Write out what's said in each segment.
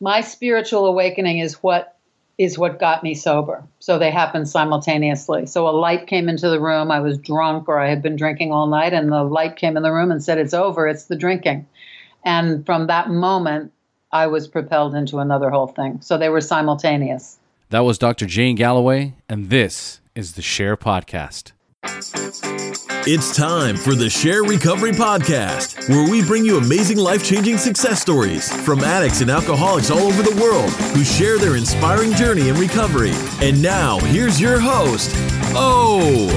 my spiritual awakening is what is what got me sober. So they happened simultaneously. So a light came into the room. I was drunk or I had been drinking all night, and the light came in the room and said, It's over. It's the drinking. And from that moment, I was propelled into another whole thing. So they were simultaneous. That was Dr. Jane Galloway, and this is the SHAIR Podcast. It's time for the SHAIR Recovery Podcast, where we bring you amazing life changing success stories from addicts and alcoholics all over the world who share their inspiring journey in recovery. And now, here's your host, Oh.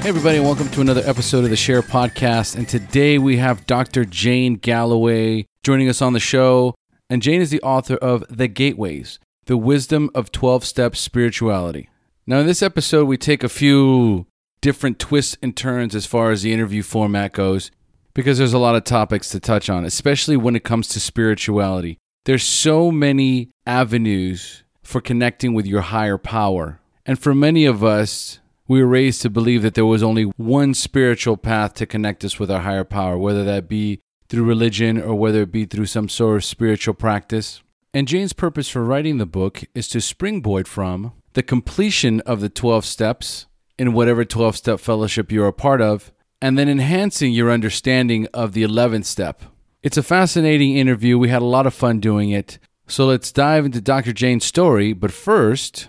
Hey, everybody, welcome to another episode of the SHAIR Podcast. And today we have Dr. Jane Galloway joining us on the show. And Jane is the author of The Gateways The Wisdom of 12 Step Spirituality. Now, in this episode, we take a few different twists and turns as far as the interview format goes, because there's a lot of topics to touch on, especially when it comes to spirituality. There's so many avenues for connecting with your higher power. And for many of us, we were raised to believe that there was only one spiritual path to connect us with our higher power, whether that be through religion or whether it be through some sort of spiritual practice. And Jane's purpose for writing the book is to springboard from the completion of the 12 steps in whatever 12 step fellowship you're a part of, and then enhancing your understanding of the 11th step. It's a fascinating interview. We had a lot of fun doing it. So let's dive into Dr. Jane's story. But first,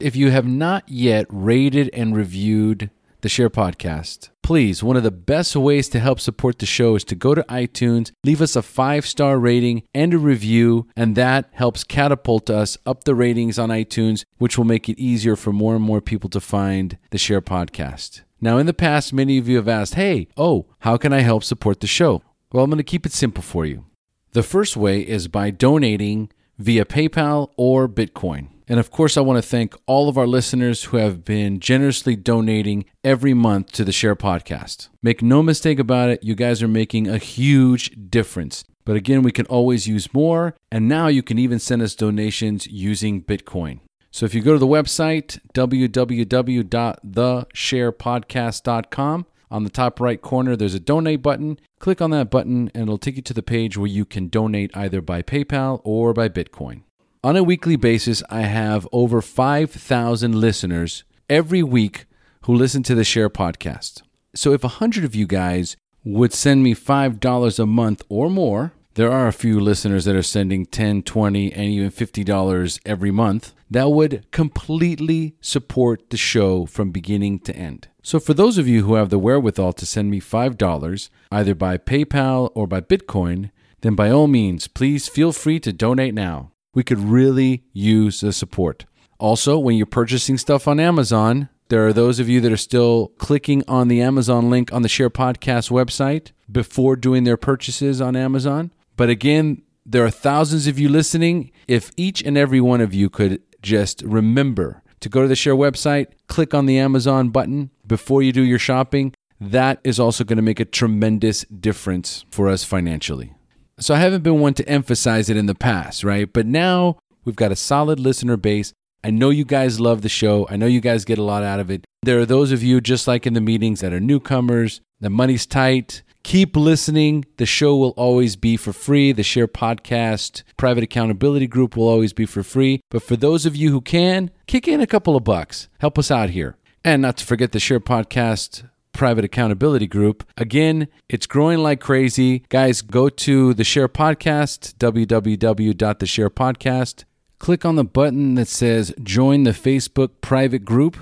if you have not yet rated and reviewed the SHAIR Podcast, please, one of the best ways to help support the show is to go to iTunes, leave us a five star rating and a review, and that helps catapult us up the ratings on iTunes, which will make it easier for more and more people to find the SHAIR Podcast. Now, in the past, many of you have asked, hey, oh, how can I help support the show? Well, I'm going to keep it simple for you. The first way is by donating via PayPal or Bitcoin. And of course, I want to thank all of our listeners who have been generously donating every month to the SHAIR Podcast. Make no mistake about it, you guys are making a huge difference. But again, we can always use more. And now you can even send us donations using Bitcoin. So if you go to the website, www.thesharepodcast.com, on the top right corner, there's a donate button. Click on that button, and it'll take you to the page where you can donate either by PayPal or by Bitcoin. On a weekly basis, I have over 5,000 listeners every week who listen to the SHAIR podcast. So if 100 of you guys would send me $5 a month or more, there are a few listeners that are sending 10, 20, and even $50 every month. That would completely support the show from beginning to end. So, for those of you who have the wherewithal to send me $5, either by PayPal or by Bitcoin, then by all means, please feel free to donate now. We could really use the support. Also, when you're purchasing stuff on Amazon, there are those of you that are still clicking on the Amazon link on the SHAIR Podcast website before doing their purchases on Amazon. But again, there are thousands of you listening. If each and every one of you could just remember to go to the SHAIR website, click on the Amazon button before you do your shopping, that is also going to make a tremendous difference for us financially. So I haven't been one to emphasize it in the past, right? But now we've got a solid listener base. I know you guys love the show. I know you guys get a lot out of it. There are those of you, just like in the meetings, that are newcomers. The money's tight. Keep listening. The show will always be for free. The SHAIR Podcast private accountability group will always be for free. But for those of you who can, kick in a couple of bucks. Help us out here. And not to forget the SHAIR Podcast private accountability group. Again, it's growing like crazy. Guys, go to the SHAIR Podcast, www.thesharepodcast. Click on the button that says join the Facebook private group.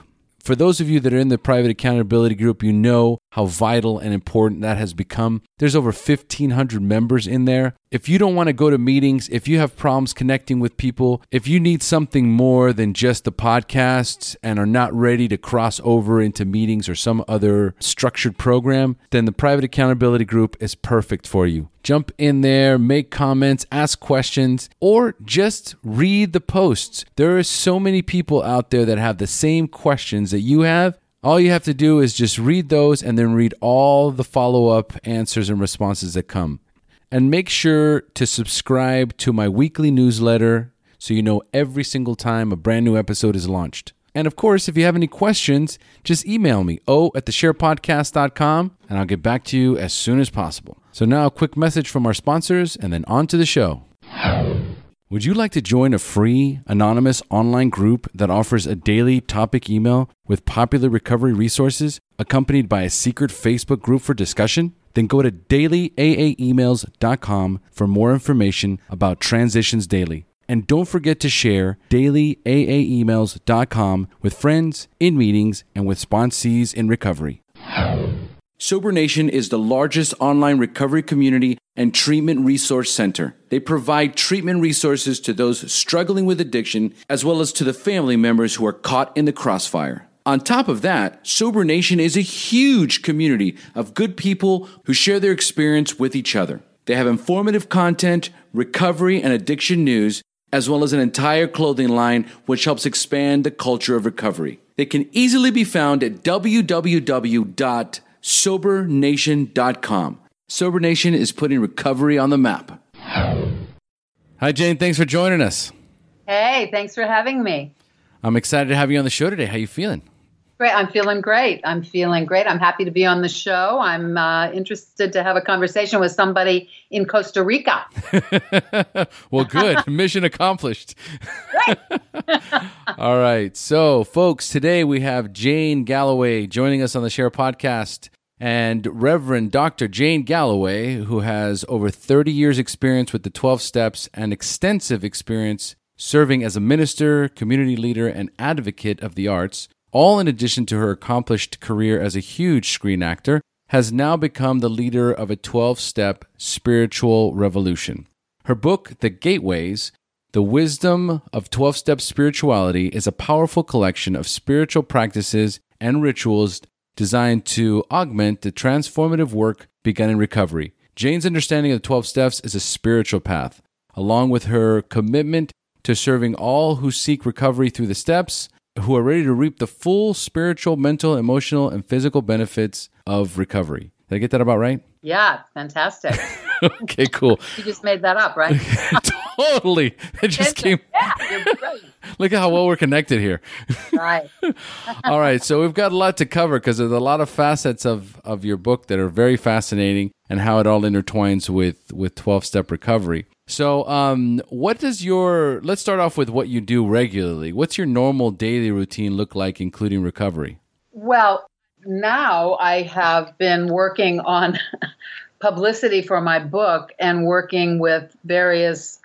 For those of you that are in the private accountability group, you know how vital and important that has become. There's over 1,500 members in there. If you don't want to go to meetings, if you have problems connecting with people, if you need something more than just the podcasts and are not ready to cross over into meetings or some other structured program, then the private accountability group is perfect for you. Jump in there, make comments, ask questions, or just read the posts. There are so many people out there that have the same questions that you have all you have to do is just read those and then read all the follow up answers and responses that come. And make sure to subscribe to my weekly newsletter so you know every single time a brand new episode is launched. And of course, if you have any questions, just email me, o at thesharepodcast.com, and I'll get back to you as soon as possible. So, now a quick message from our sponsors and then on to the show. Would you like to join a free, anonymous online group that offers a daily topic email with popular recovery resources accompanied by a secret Facebook group for discussion? Then go to dailyaaemails.com for more information about Transitions Daily. And don't forget to share dailyaaemails.com with friends, in meetings, and with sponsees in recovery. Sober Nation is the largest online recovery community and treatment resource center. They provide treatment resources to those struggling with addiction as well as to the family members who are caught in the crossfire. On top of that, Sober Nation is a huge community of good people who share their experience with each other. They have informative content, recovery and addiction news, as well as an entire clothing line which helps expand the culture of recovery. They can easily be found at www.sobernation.com. Sober Nation is putting recovery on the map. Hi, Jane. Thanks for joining us. Hey, thanks for having me. I'm excited to have you on the show today. How are you feeling? Great. I'm feeling great. I'm feeling great. I'm happy to be on the show. I'm uh, interested to have a conversation with somebody in Costa Rica. well, good. Mission accomplished. All right. So, folks, today we have Jane Galloway joining us on the SHAIR podcast and Reverend Dr. Jane Galloway, who has over 30 years' experience with the 12 steps and extensive experience serving as a minister, community leader, and advocate of the arts all in addition to her accomplished career as a huge screen actor, has now become the leader of a 12 step spiritual revolution. Her book, The Gateways The Wisdom of 12 Step Spirituality, is a powerful collection of spiritual practices and rituals designed to augment the transformative work begun in recovery. Jane's understanding of the 12 steps is a spiritual path, along with her commitment to serving all who seek recovery through the steps who are ready to reap the full spiritual, mental, emotional, and physical benefits of recovery. Did I get that about right? Yeah, fantastic. okay, cool. You just made that up, right? totally. It just came. Yeah. Look at how well we're connected here. Right. All right. So we've got a lot to cover because there's a lot of facets of, of your book that are very fascinating and how it all intertwines with, with 12 step recovery. So, um, what does your, let's start off with what you do regularly. What's your normal daily routine look like, including recovery? Well, now I have been working on publicity for my book and working with various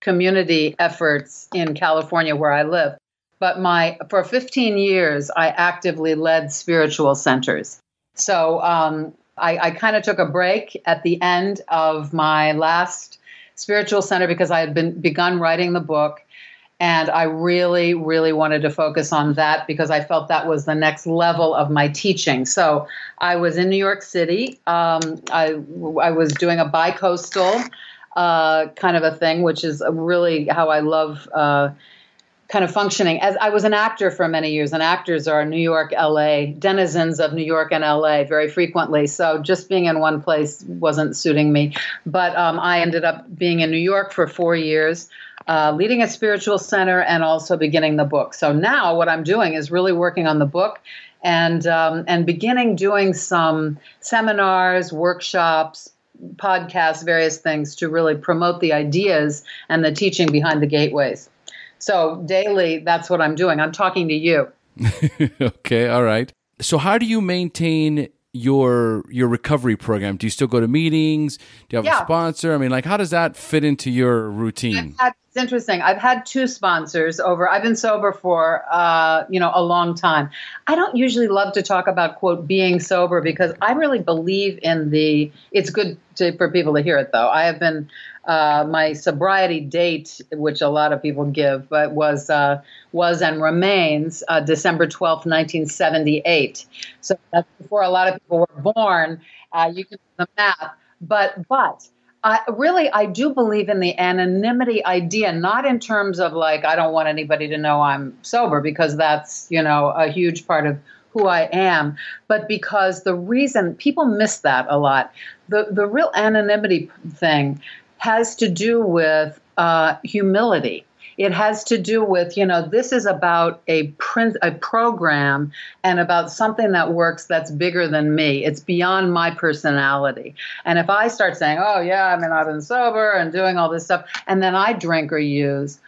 community efforts in California where I live. But my for 15 years, I actively led spiritual centers. So um, I, I kind of took a break at the end of my last spiritual center because I had been begun writing the book. And I really, really wanted to focus on that because I felt that was the next level of my teaching. So I was in New York City. Um, I, I was doing a bi coastal uh, kind of a thing, which is really how I love uh, kind of functioning. As I was an actor for many years, and actors are New York, LA, denizens of New York and LA very frequently. So just being in one place wasn't suiting me. But um, I ended up being in New York for four years. Uh, leading a spiritual center and also beginning the book. So now what I'm doing is really working on the book and um, and beginning doing some seminars, workshops, podcasts, various things to really promote the ideas and the teaching behind the gateways. So daily, that's what I'm doing. I'm talking to you. okay, all right. So how do you maintain your your recovery program? Do you still go to meetings? Do you have Yeah. a sponsor? I mean, like how does that fit into your routine? Had, it's interesting. I've had two sponsors over. I've been sober for uh, you know a long time. I don't usually love to talk about quote being sober because I really believe in the. It's good to, for people to hear it though. I have been uh, my sobriety date, which a lot of people give, but was uh, was and remains uh, December twelfth, nineteen seventy eight. So that's before a lot of people were born. Uh, you can do the math, but but I really I do believe in the anonymity idea, not in terms of like I don't want anybody to know I'm sober because that's you know a huge part of who I am, but because the reason people miss that a lot. The the real anonymity thing has to do with uh, humility. it has to do with you know this is about a print a program and about something that works that's bigger than me. It's beyond my personality. And if i start saying oh yeah i mean i've been sober and doing all this stuff and then i drink or use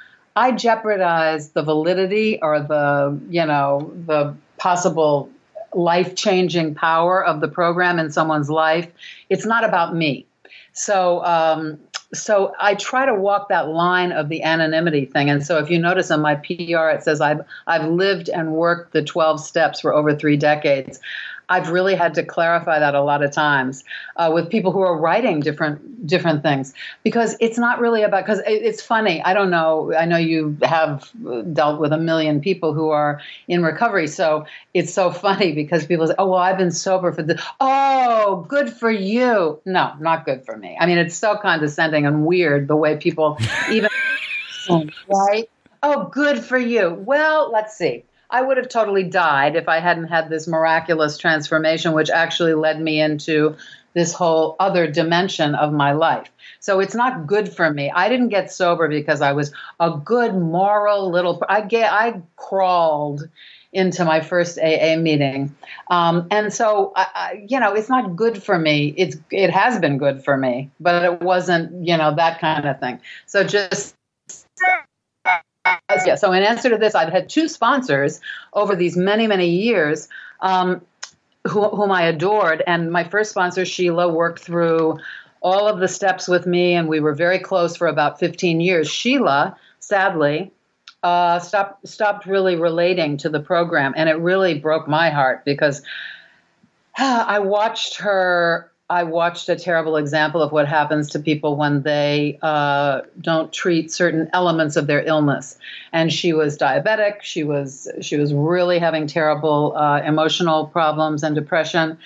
i jeopardize the validity or the you know the possible life changing power of the program in someone's life. It's not about me. So um, so I try to walk that line of the anonymity thing. And so if you notice on my PR, it says I've I've lived and worked the 12 steps for over three decades. I've really had to clarify that a lot of times uh, with people who are writing different different things because it's not really about because it, it's funny. I don't know. I know you have dealt with a million people who are in recovery, so it's so funny because people say, "Oh, well, I've been sober for the." Oh, good for you. No, not good for me. I mean, it's so condescending and weird the way people even right. Oh, good for you. Well, let's see. I would have totally died if I hadn't had this miraculous transformation, which actually led me into this whole other dimension of my life. So it's not good for me. I didn't get sober because I was a good moral little. I get. I crawled into my first AA meeting, um, and so I, I, you know it's not good for me. It's it has been good for me, but it wasn't you know that kind of thing. So just yeah, so in answer to this, I've had two sponsors over these many, many years um, who, whom I adored. And my first sponsor, Sheila, worked through all of the steps with me, and we were very close for about 15 years. Sheila, sadly, uh, stopped stopped really relating to the program, and it really broke my heart because uh, I watched her I watched a terrible example of what happens to people when they uh, don't treat certain elements of their illness. And she was diabetic. She was she was really having terrible uh, emotional problems and depression.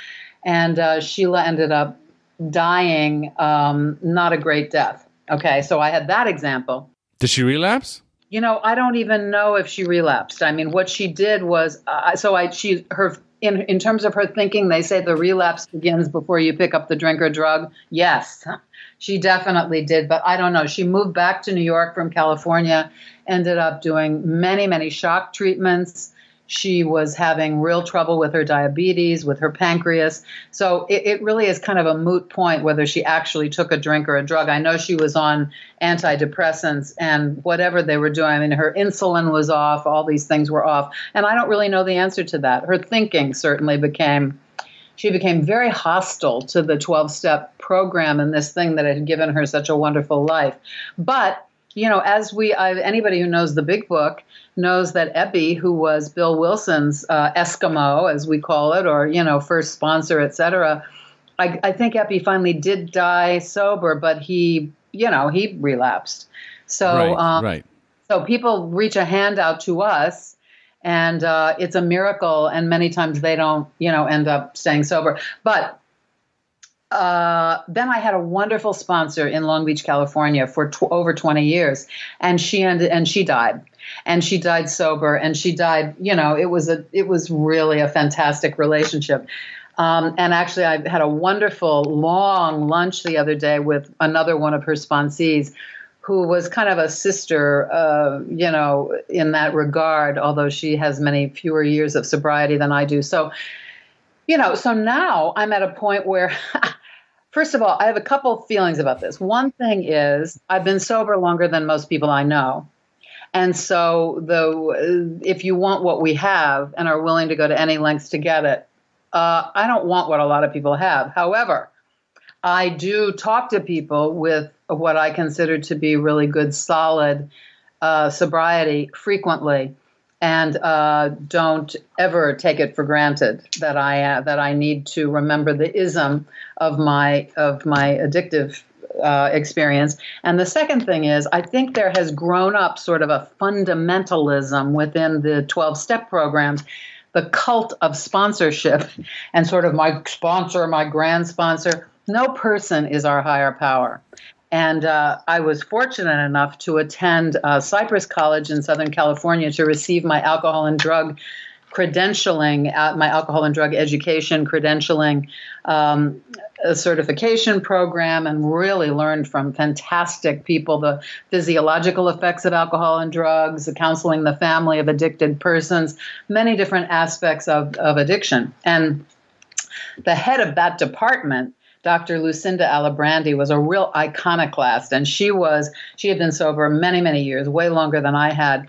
And uh, Sheila ended up dying, um, not a great death. Okay, so I had that example. Did she relapse? You know, I don't even know if she relapsed. I mean, what she did was, uh, so I she her in in terms of her thinking, they say the relapse begins before you pick up the drink or drug. Yes, she definitely did, but I don't know. She moved back to New York from California, ended up doing many many shock treatments. She was having real trouble with her diabetes, with her pancreas. So it, it, really is kind of a moot point whether she actually took a drink or a drug. I know she was on antidepressants and whatever they were doing. I mean, her insulin was off, all these things were off. And I don't really know the answer to that. Her thinking certainly became she became very hostile to the 12 step program and this thing that had given her such a wonderful life. But you know, as we, I, anybody who knows the big book knows that Ebby, who was Bill Wilson's uh, Eskimo, as we call it, or, you know, first sponsor, et cetera, I, I think Ebby finally did die sober, but he, you know, he relapsed. So, right, um, right. so people reach a hand out to us and uh, it's a miracle and many times they don't you know end up staying sober but uh, then I had a wonderful sponsor in Long Beach, California, for tw- over 20 years, and she ended, and she died, and she died sober, and she died. You know, it was a it was really a fantastic relationship. Um, and actually, I had a wonderful long lunch the other day with another one of her sponsees, who was kind of a sister, uh, you know, in that regard. Although she has many fewer years of sobriety than I do, so you know, so now I'm at a point where First of all, I have a couple feelings about this. One thing is I've been sober longer than most people I know. And so, the if you want what we have and are willing to go to any lengths to get it, uh, I don't want what a lot of people have. However, I do talk to people with what I consider to be really good, solid uh, sobriety frequently and uh, don't ever take it for granted that I uh, that I need to remember the ism of my of my addictive uh, experience. And the second thing is, I think there has grown up sort of a fundamentalism within the twelve step programs. The cult of sponsorship and sort of my sponsor, my grand sponsor. No person is our higher power. And uh, I was fortunate enough to attend uh, Cypress College in Southern California to receive my alcohol and drug credentialing, uh, my alcohol and drug education credentialing um, certification program and really learned from fantastic people the physiological effects of alcohol and drugs, the counseling the family of addicted persons, many different aspects of, of addiction. And the head of that department Dr. Lucinda Alibrandi was a real iconoclast, and she was she had been sober many many years, way longer than I had.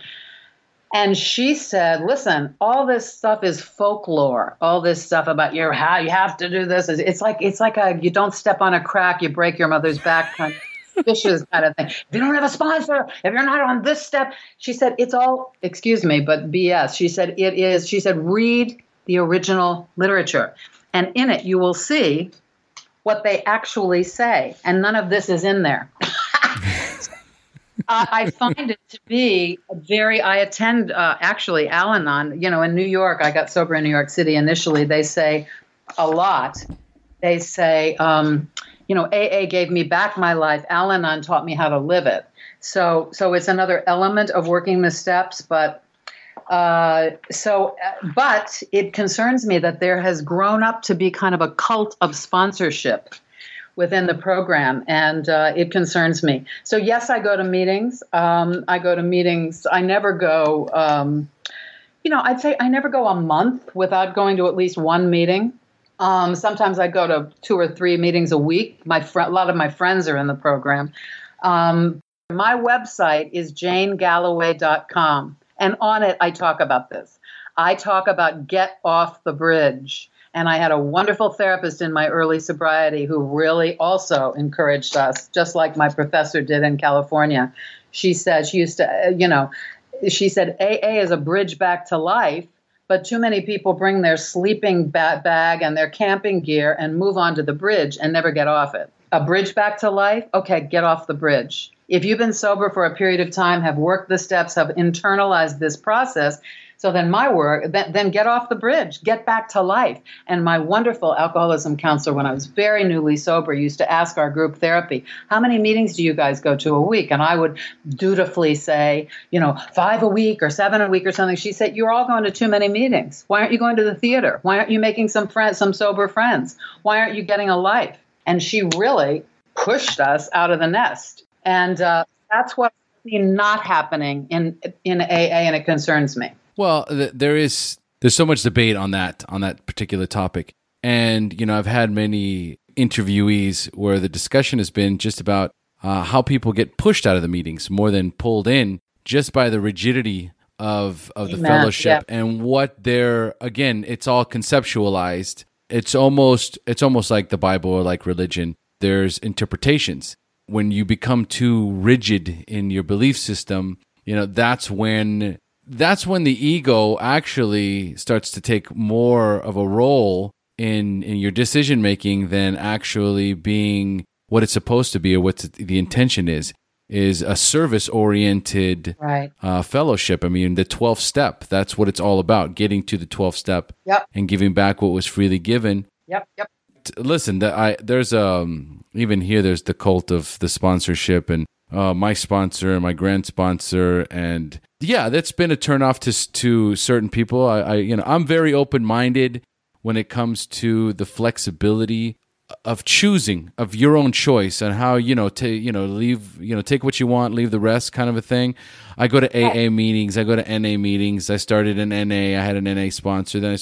And she said, "Listen, all this stuff is folklore. All this stuff about your how you have to do this. It's like it's like a you don't step on a crack, you break your mother's back kind of kind of thing. If you don't have a sponsor, if you're not on this step, she said it's all excuse me, but BS. She said it is. She said read the original literature, and in it you will see what they actually say, and none of this is in there." I find it to be very. I attend uh, actually Al-Anon. You know, in New York, I got sober in New York City initially. They say a lot. They say, um, you know, AA gave me back my life. Al-Anon taught me how to live it. So, so it's another element of working the steps, but. Uh, so, uh, but it concerns me that there has grown up to be kind of a cult of sponsorship within the program, and uh, it concerns me. So, yes, I go to meetings. Um, I go to meetings. I never go, um, you know, I'd say I never go a month without going to at least one meeting. Um, sometimes I go to two or three meetings a week. My fr- a lot of my friends are in the program. Um, my website is janegalloway.com, and on it I talk about this. I talk about get off the bridge. And I had a wonderful therapist in my early sobriety who really also encouraged us, just like my professor did in California. She said, she used to, uh, you know, she said, AA is a bridge back to life, but too many people bring their sleeping bag and their camping gear and move onto the bridge and never get off it. A bridge back to life? Okay, get off the bridge. If you've been sober for a period of time, have worked the steps, have internalized this process, so then my work, then, get off the bridge, get back to life. And my wonderful alcoholism counselor, when I was very newly sober, used to ask our group therapy, how many meetings do you guys go to a week? And I would dutifully say, you know, five a week or seven a week or something. She said, you're all going to too many meetings. Why aren't you going to the theater? Why aren't you making some friends, some sober friends? Why aren't you getting a life? And she really pushed us out of the nest. And uh, that's what's not happening in in AA, and it concerns me. Well, th- there is there's so much debate on that on that particular topic, and you know I've had many interviewees where the discussion has been just about uh, how people get pushed out of the meetings more than pulled in just by the rigidity of of the Amen. fellowship yeah. and what they're again it's all conceptualized it's almost it's almost like the bible or like religion there's interpretations when you become too rigid in your belief system you know that's when that's when the ego actually starts to take more of a role in in your decision making than actually being what it's supposed to be or what the intention is is a service oriented right. uh, fellowship. I mean, the 12th step, that's what it's all about getting to the 12th step yep. and giving back what was freely given. Yep, yep. Listen, the, I, there's um even here there's the cult of the sponsorship and uh, my sponsor and my grand sponsor and yeah, that's been a turnoff to to certain people. I, I you know I'm very open minded when it comes to the flexibility of choosing of your own choice and how you know to you know leave you know take what you want leave the rest kind of a thing. I go to aa meetings i go to na meetings. I started an na i had an na sponsor then I,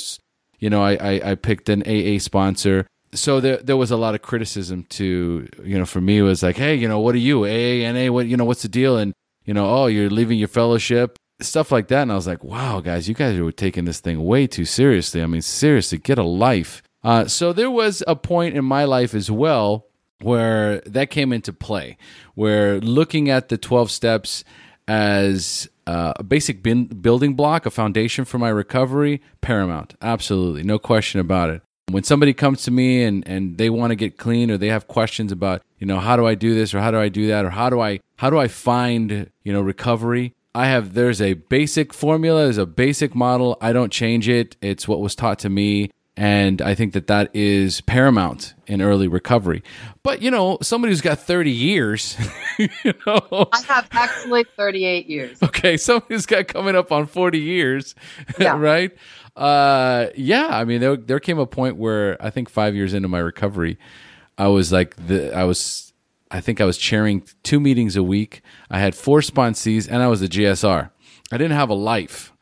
you know I, I i picked an aa sponsor so there there was a lot of criticism to you know for me it was like hey you know what are you aa na what you know what's the deal and you know, oh, you're leaving your fellowship, stuff like that. And I was like, wow, guys, you guys are taking this thing way too seriously. I mean, seriously, get a life. Uh, so there was a point in my life as well where that came into play, where looking at the 12 steps as uh, a basic bin- building block, a foundation for my recovery, paramount. Absolutely. No question about it. When somebody comes to me and, and they want to get clean or they have questions about, you know, how do I do this or how do I do that or how do I how do I find, you know, recovery? I have there's a basic formula, there's a basic model. I don't change it. It's what was taught to me and I think that that is paramount in early recovery. But you know, somebody who's got 30 years, you know, I have actually 38 years. Okay, somebody who's got coming up on 40 years, yeah. right? Uh, yeah, I mean, there there came a point where I think five years into my recovery, I was like the I was I think I was chairing two meetings a week. I had four sponsees and I was a GSR. I didn't have a life.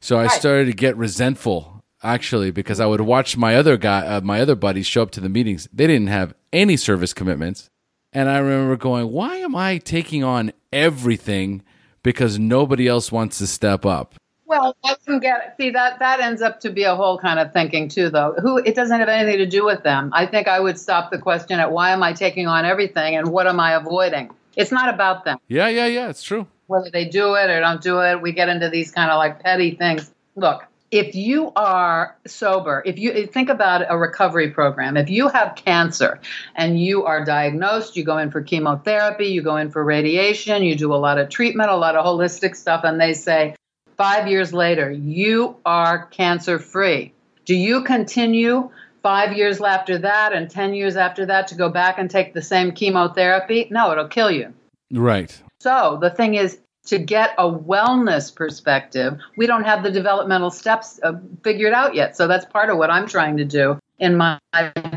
So I started to get resentful actually because I would watch my other guy uh, my other buddies show up to the meetings. They didn't have any service commitments. And I remember going, "Why am I taking on everything because nobody else wants to step up?" Well, I can get see that that ends up to be a whole kind of thinking too, though. Who it doesn't have anything to do with them. I think I would stop the question at why am I taking on everything and what am I avoiding? It's not about them. Yeah, yeah, yeah, it's true. Whether they do it or don't do it, we get into these kind of like petty things. Look, if you are sober, if you think about a recovery program, if you have cancer and you are diagnosed, you go in for chemotherapy, you go in for radiation, you do a lot of treatment, a lot of holistic stuff, and they say, five years later, you are cancer free. Do you continue five years after that and 10 years after that to go back and take the same chemotherapy? No, it'll kill you. Right. So the thing is, to get a wellness perspective, we don't have the developmental steps uh, figured out yet. So that's part of what I'm trying to do in my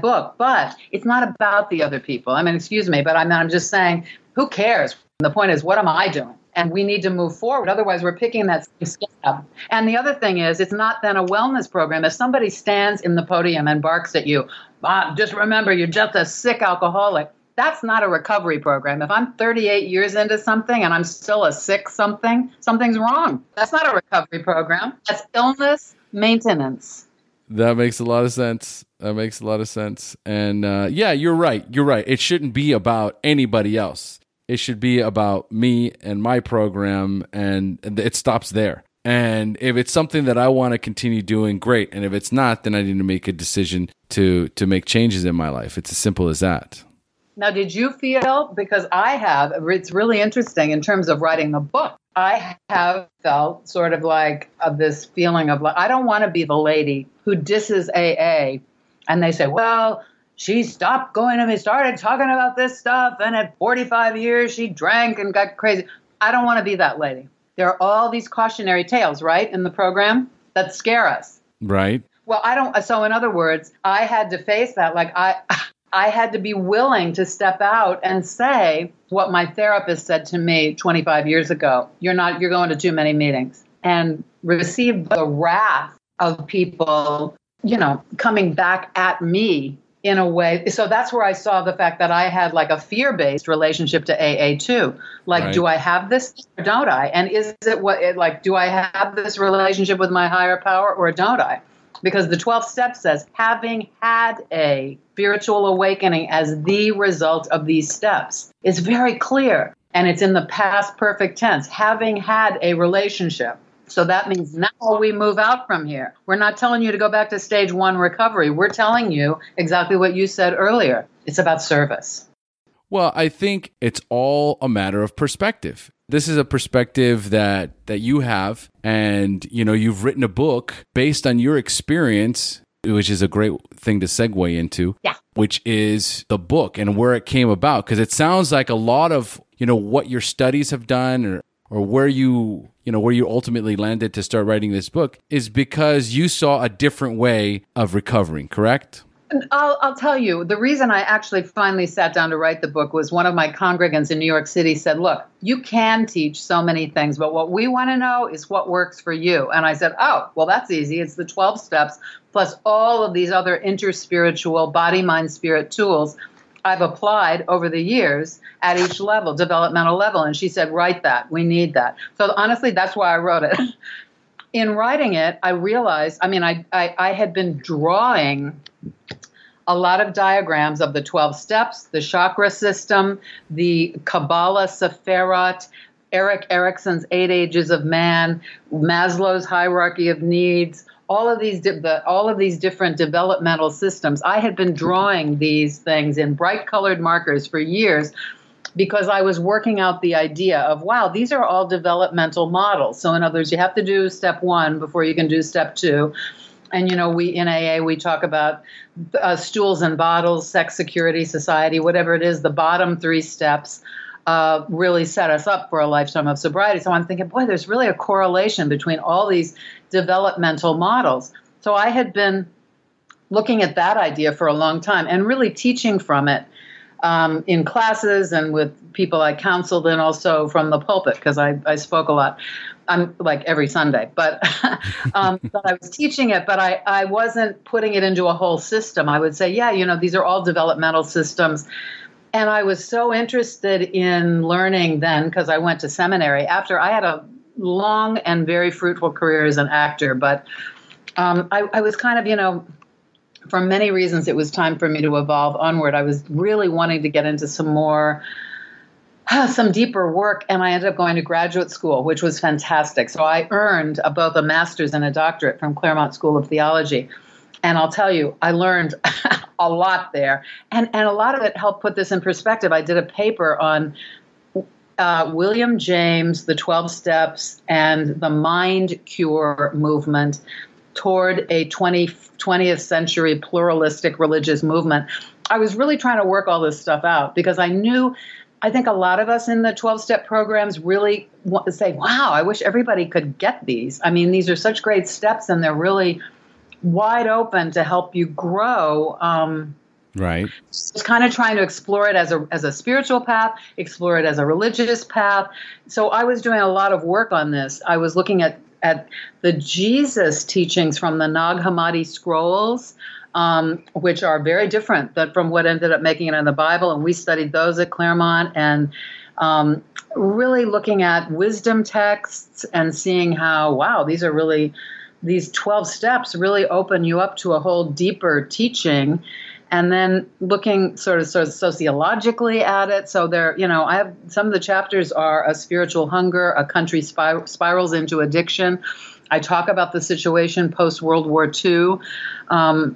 book. But it's not about the other people. I mean, excuse me, but I mean, I'm just saying, who cares? The point is, what am I doing? And we need to move forward. Otherwise, we're picking that scab. And the other thing is, it's not then a wellness program. If somebody stands in the podium and barks at you, ah, just remember, you're just a sick alcoholic. That's not a recovery program. If I'm 38 years into something and I'm still a sick something, something's wrong. That's not a recovery program. That's illness maintenance. That makes a lot of sense. That makes a lot of sense. And uh, yeah, you're right. You're right. It shouldn't be about anybody else. It should be about me and my program, and it stops there. And if it's something that I want to continue doing, great. And if it's not, then I need to make a decision to to make changes in my life. It's as simple as that. Now, did you feel, because I have, it's really interesting in terms of writing the book, I have felt sort of like of this feeling of like, I don't want to be the lady who disses AA and they say, well, she stopped going to me, started talking about this stuff, and at 45 years she drank and got crazy. I don't want to be that lady. There are all these cautionary tales, right, in the program that scare us. Right. Well, I don't. So, in other words, I had to face that. Like, I, I had to be willing to step out and say what my therapist said to me 25 years ago. You're not. You're going to too many meetings, and receive the wrath of people. You know, coming back at me in a way. So that's where I saw the fact that I had like a fear-based relationship to AA too. Like, Right. do I have this or don't I? And is it what? It, like, do I have this relationship with my higher power or don't I? because the 12th step says having had a spiritual awakening as the result of these steps is very clear and it's in the past perfect tense having had a relationship so that means now we move out from here we're not telling you to go back to stage one recovery we're telling you exactly what you said earlier it's about service Well, I think it's all a matter of perspective. This is a perspective that that you have and you know, you've written a book based on your experience, which is a great thing to segue into. Yeah. Which is the book and where it came about because it sounds like a lot of, you know, what your studies have done or or where you, you know, where you ultimately landed to start writing this book is because you saw a different way of recovering, correct? I'll, I'll tell you, the reason I actually finally sat down to write the book was one of my congregants in New York City said, Look, you can teach so many things, but what we want to know is what works for you. And I said, Oh, well, that's easy. It's the 12 steps plus all of these other interspiritual body, mind, spirit tools I've applied over the years at each level, developmental level. And she said, Write that. We need that. So honestly, that's why I wrote it. In writing it, I realized, I mean, I, I, I had been drawing a lot of diagrams of the 12 steps, the chakra system, the Kabbalah Sephirot, Erik Erikson's Eight Ages of Man, Maslow's hierarchy of needs, all of these the, all of these different developmental systems. I had been drawing these things in bright colored markers for years because I was working out the idea of wow, these are all developmental models. So in other words, you have to do step 1 before you can do step 2 and you know we in aa we talk about uh, stools and bottles sex security society whatever it is the bottom three steps uh, really set us up for a lifetime of sobriety so i'm thinking boy there's really a correlation between all these developmental models so i had been looking at that idea for a long time and really teaching from it um, in classes and with people I counseled and also from the pulpit because I, I spoke a lot. I'm like every Sunday, but, um, but I was teaching it, but I, I wasn't putting it into a whole system. I would say, yeah, you know, these are all developmental systems. And I was so interested in learning then because I went to seminary after I had a long and very fruitful career as an actor, but um, I, I was kind of, you know, for many reasons, it was time for me to evolve onward. I was really wanting to get into some more, some deeper work, and I ended up going to graduate school, which was fantastic. So I earned a, both a master's and a doctorate from Claremont School of Theology. And I'll tell you, I learned a lot there. And, and a lot of it helped put this in perspective. I did a paper on uh, William James, the 12 Steps, and the Mind Cure movement toward a 20, 20th century pluralistic religious movement. I was really trying to work all this stuff out because I knew, I think a lot of us in the 12 step programs really want to say, wow, I wish everybody could get these. I mean, these are such great steps and they're really wide open to help you grow. Um, Right. Just kind of trying to explore it as a as a spiritual path, explore it as a religious path. So I was doing a lot of work on this. I was looking at at the Jesus teachings from the Nag Hammadi scrolls, um, which are very different than from what ended up making it in the Bible. And we studied those at Claremont and um, really looking at wisdom texts and seeing how, wow, these are really, these 12 steps really open you up to a whole deeper teaching and then looking sort of sort of sociologically at it. So there, you know, I have some of the chapters are a spiritual hunger, a country spir- spirals into addiction. I talk about the situation post World War II. Um,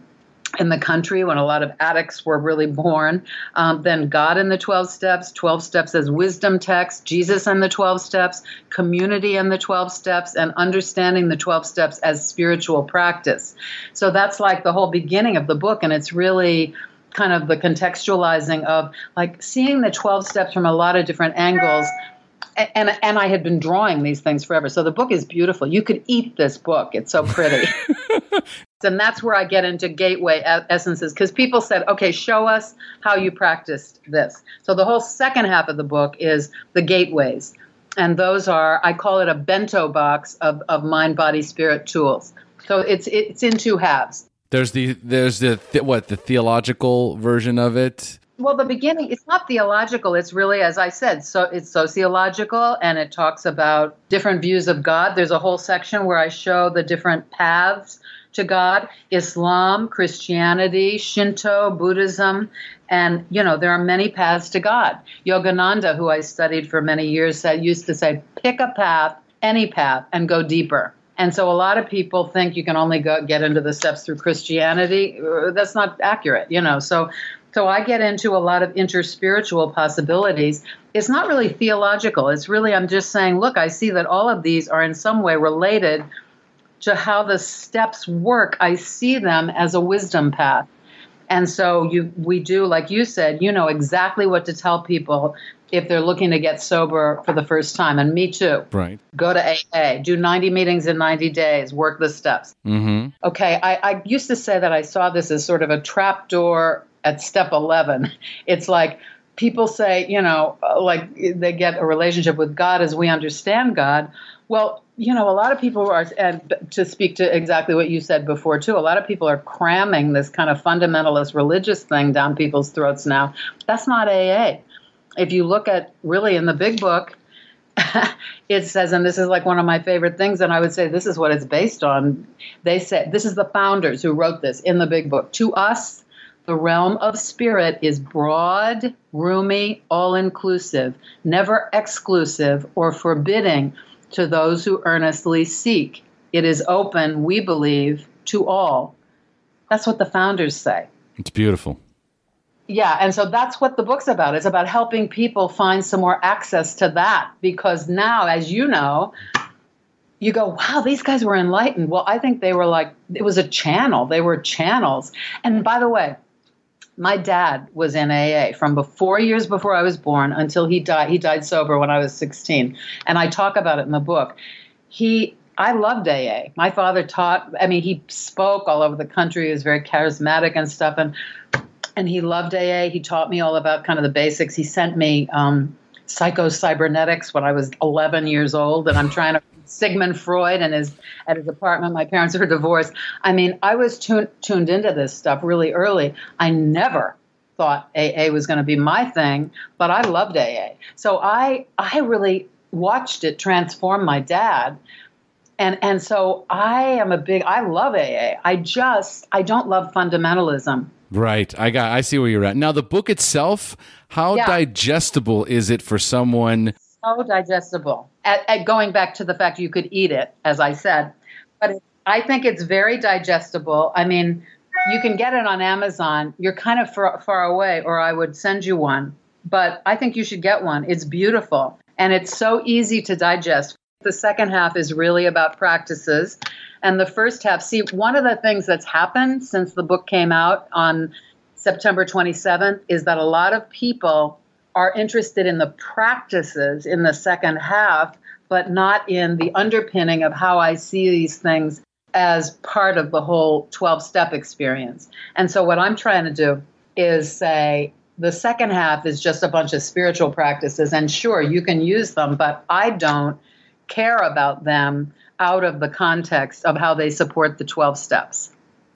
in the country when a lot of addicts were really born. Um, then God in the 12 steps, 12 steps as wisdom text, Jesus and the 12 steps, community and the 12 steps, and understanding the 12 steps as spiritual practice. So that's like the whole beginning of the book, and it's really kind of the contextualizing of like seeing the 12 steps from a lot of different angles and and I had been drawing these things forever. So the book is beautiful. You could eat this book. It's so pretty. and that's where I get into gateway essences because people said, "Okay, show us how you practiced this." So the whole second half of the book is the gateways. And those are I call it a bento box of of mind body spirit tools. So it's it's in two halves. There's the there's the what the theological version of it well the beginning it's not theological it's really as i said so it's sociological and it talks about different views of god there's a whole section where i show the different paths to god islam christianity shinto buddhism and you know there are many paths to god yogananda who i studied for many years said used to say pick a path any path and go deeper and so a lot of people think you can only go get into the steps through Christianity. Uh, that's not accurate, you know. So so I get into a lot of interspiritual possibilities. It's not really theological. It's really, I'm just saying, look, I see that all of these are in some way related to how the steps work. I see them as a wisdom path. And so you we do like you said, you know exactly what to tell people if they're looking to get sober for the first time and me too. Right. Go to AA, do 90 meetings in 90 days, work the steps. Mm-hmm. Okay, I, I used to say that I saw this as sort of a trapdoor at step 11. It's like people say, you know, uh, like they get a relationship with God as we understand God. Well, you know, a lot of people are, and to speak to exactly what you said before, too, a lot of people are cramming this kind of fundamentalist religious thing down people's throats now. That's not AA. If you look at really in the big book, it says, and this is like one of my favorite things, and I would say this is what it's based on. They said, this is the founders who wrote this in the big book. To us, the realm of spirit is broad, roomy, all inclusive, never exclusive or forbidding to those who earnestly seek. It is open, we believe, to all. That's what the founders say. It's beautiful. Yeah, and so that's what the book's about. It's about helping people find some more access to that because now, as you know, you go, wow, these guys were enlightened. Well, I think they were like, it was a channel. They were channels. And by the way, my dad was in AA from before years before I was born until he died. He died sober when I was 16. And I talk about it in the book. He I loved AA. My father taught, I mean, he spoke all over the country. He was very charismatic and stuff. And, and he loved AA. He taught me all about kind of the basics. He sent me um, psycho-cybernetics when I was 11 years old. And I'm trying to Sigmund Freud and his at his apartment. My parents were divorced. I mean, I was tuned tuned into this stuff really early. I never thought AA was going to be my thing, but I loved AA. So I I really watched it transform my dad. And and so I am a big I love AA. I just I don't love fundamentalism. Right. I got I see where you're at. Now the book itself, how yeah. digestible is it for someone so digestible. At, at, going back to the fact you could eat it, as I said, but I think it's very digestible. I mean, you can get it on Amazon. You're kind of far, far away, or I would send you one. But I think you should get one. It's beautiful and it's so easy to digest. The second half is really about practices. And the first half, see, one of the things that's happened since the book came out on September 27th is that a lot of people are interested in the practices in the second half, but not in the underpinning of how I see these things as part of the whole 12 step experience. And so, what I'm trying to do is say the second half is just a bunch of spiritual practices, and sure, you can use them, but I don't care about them out of the context of how they support the 12 steps.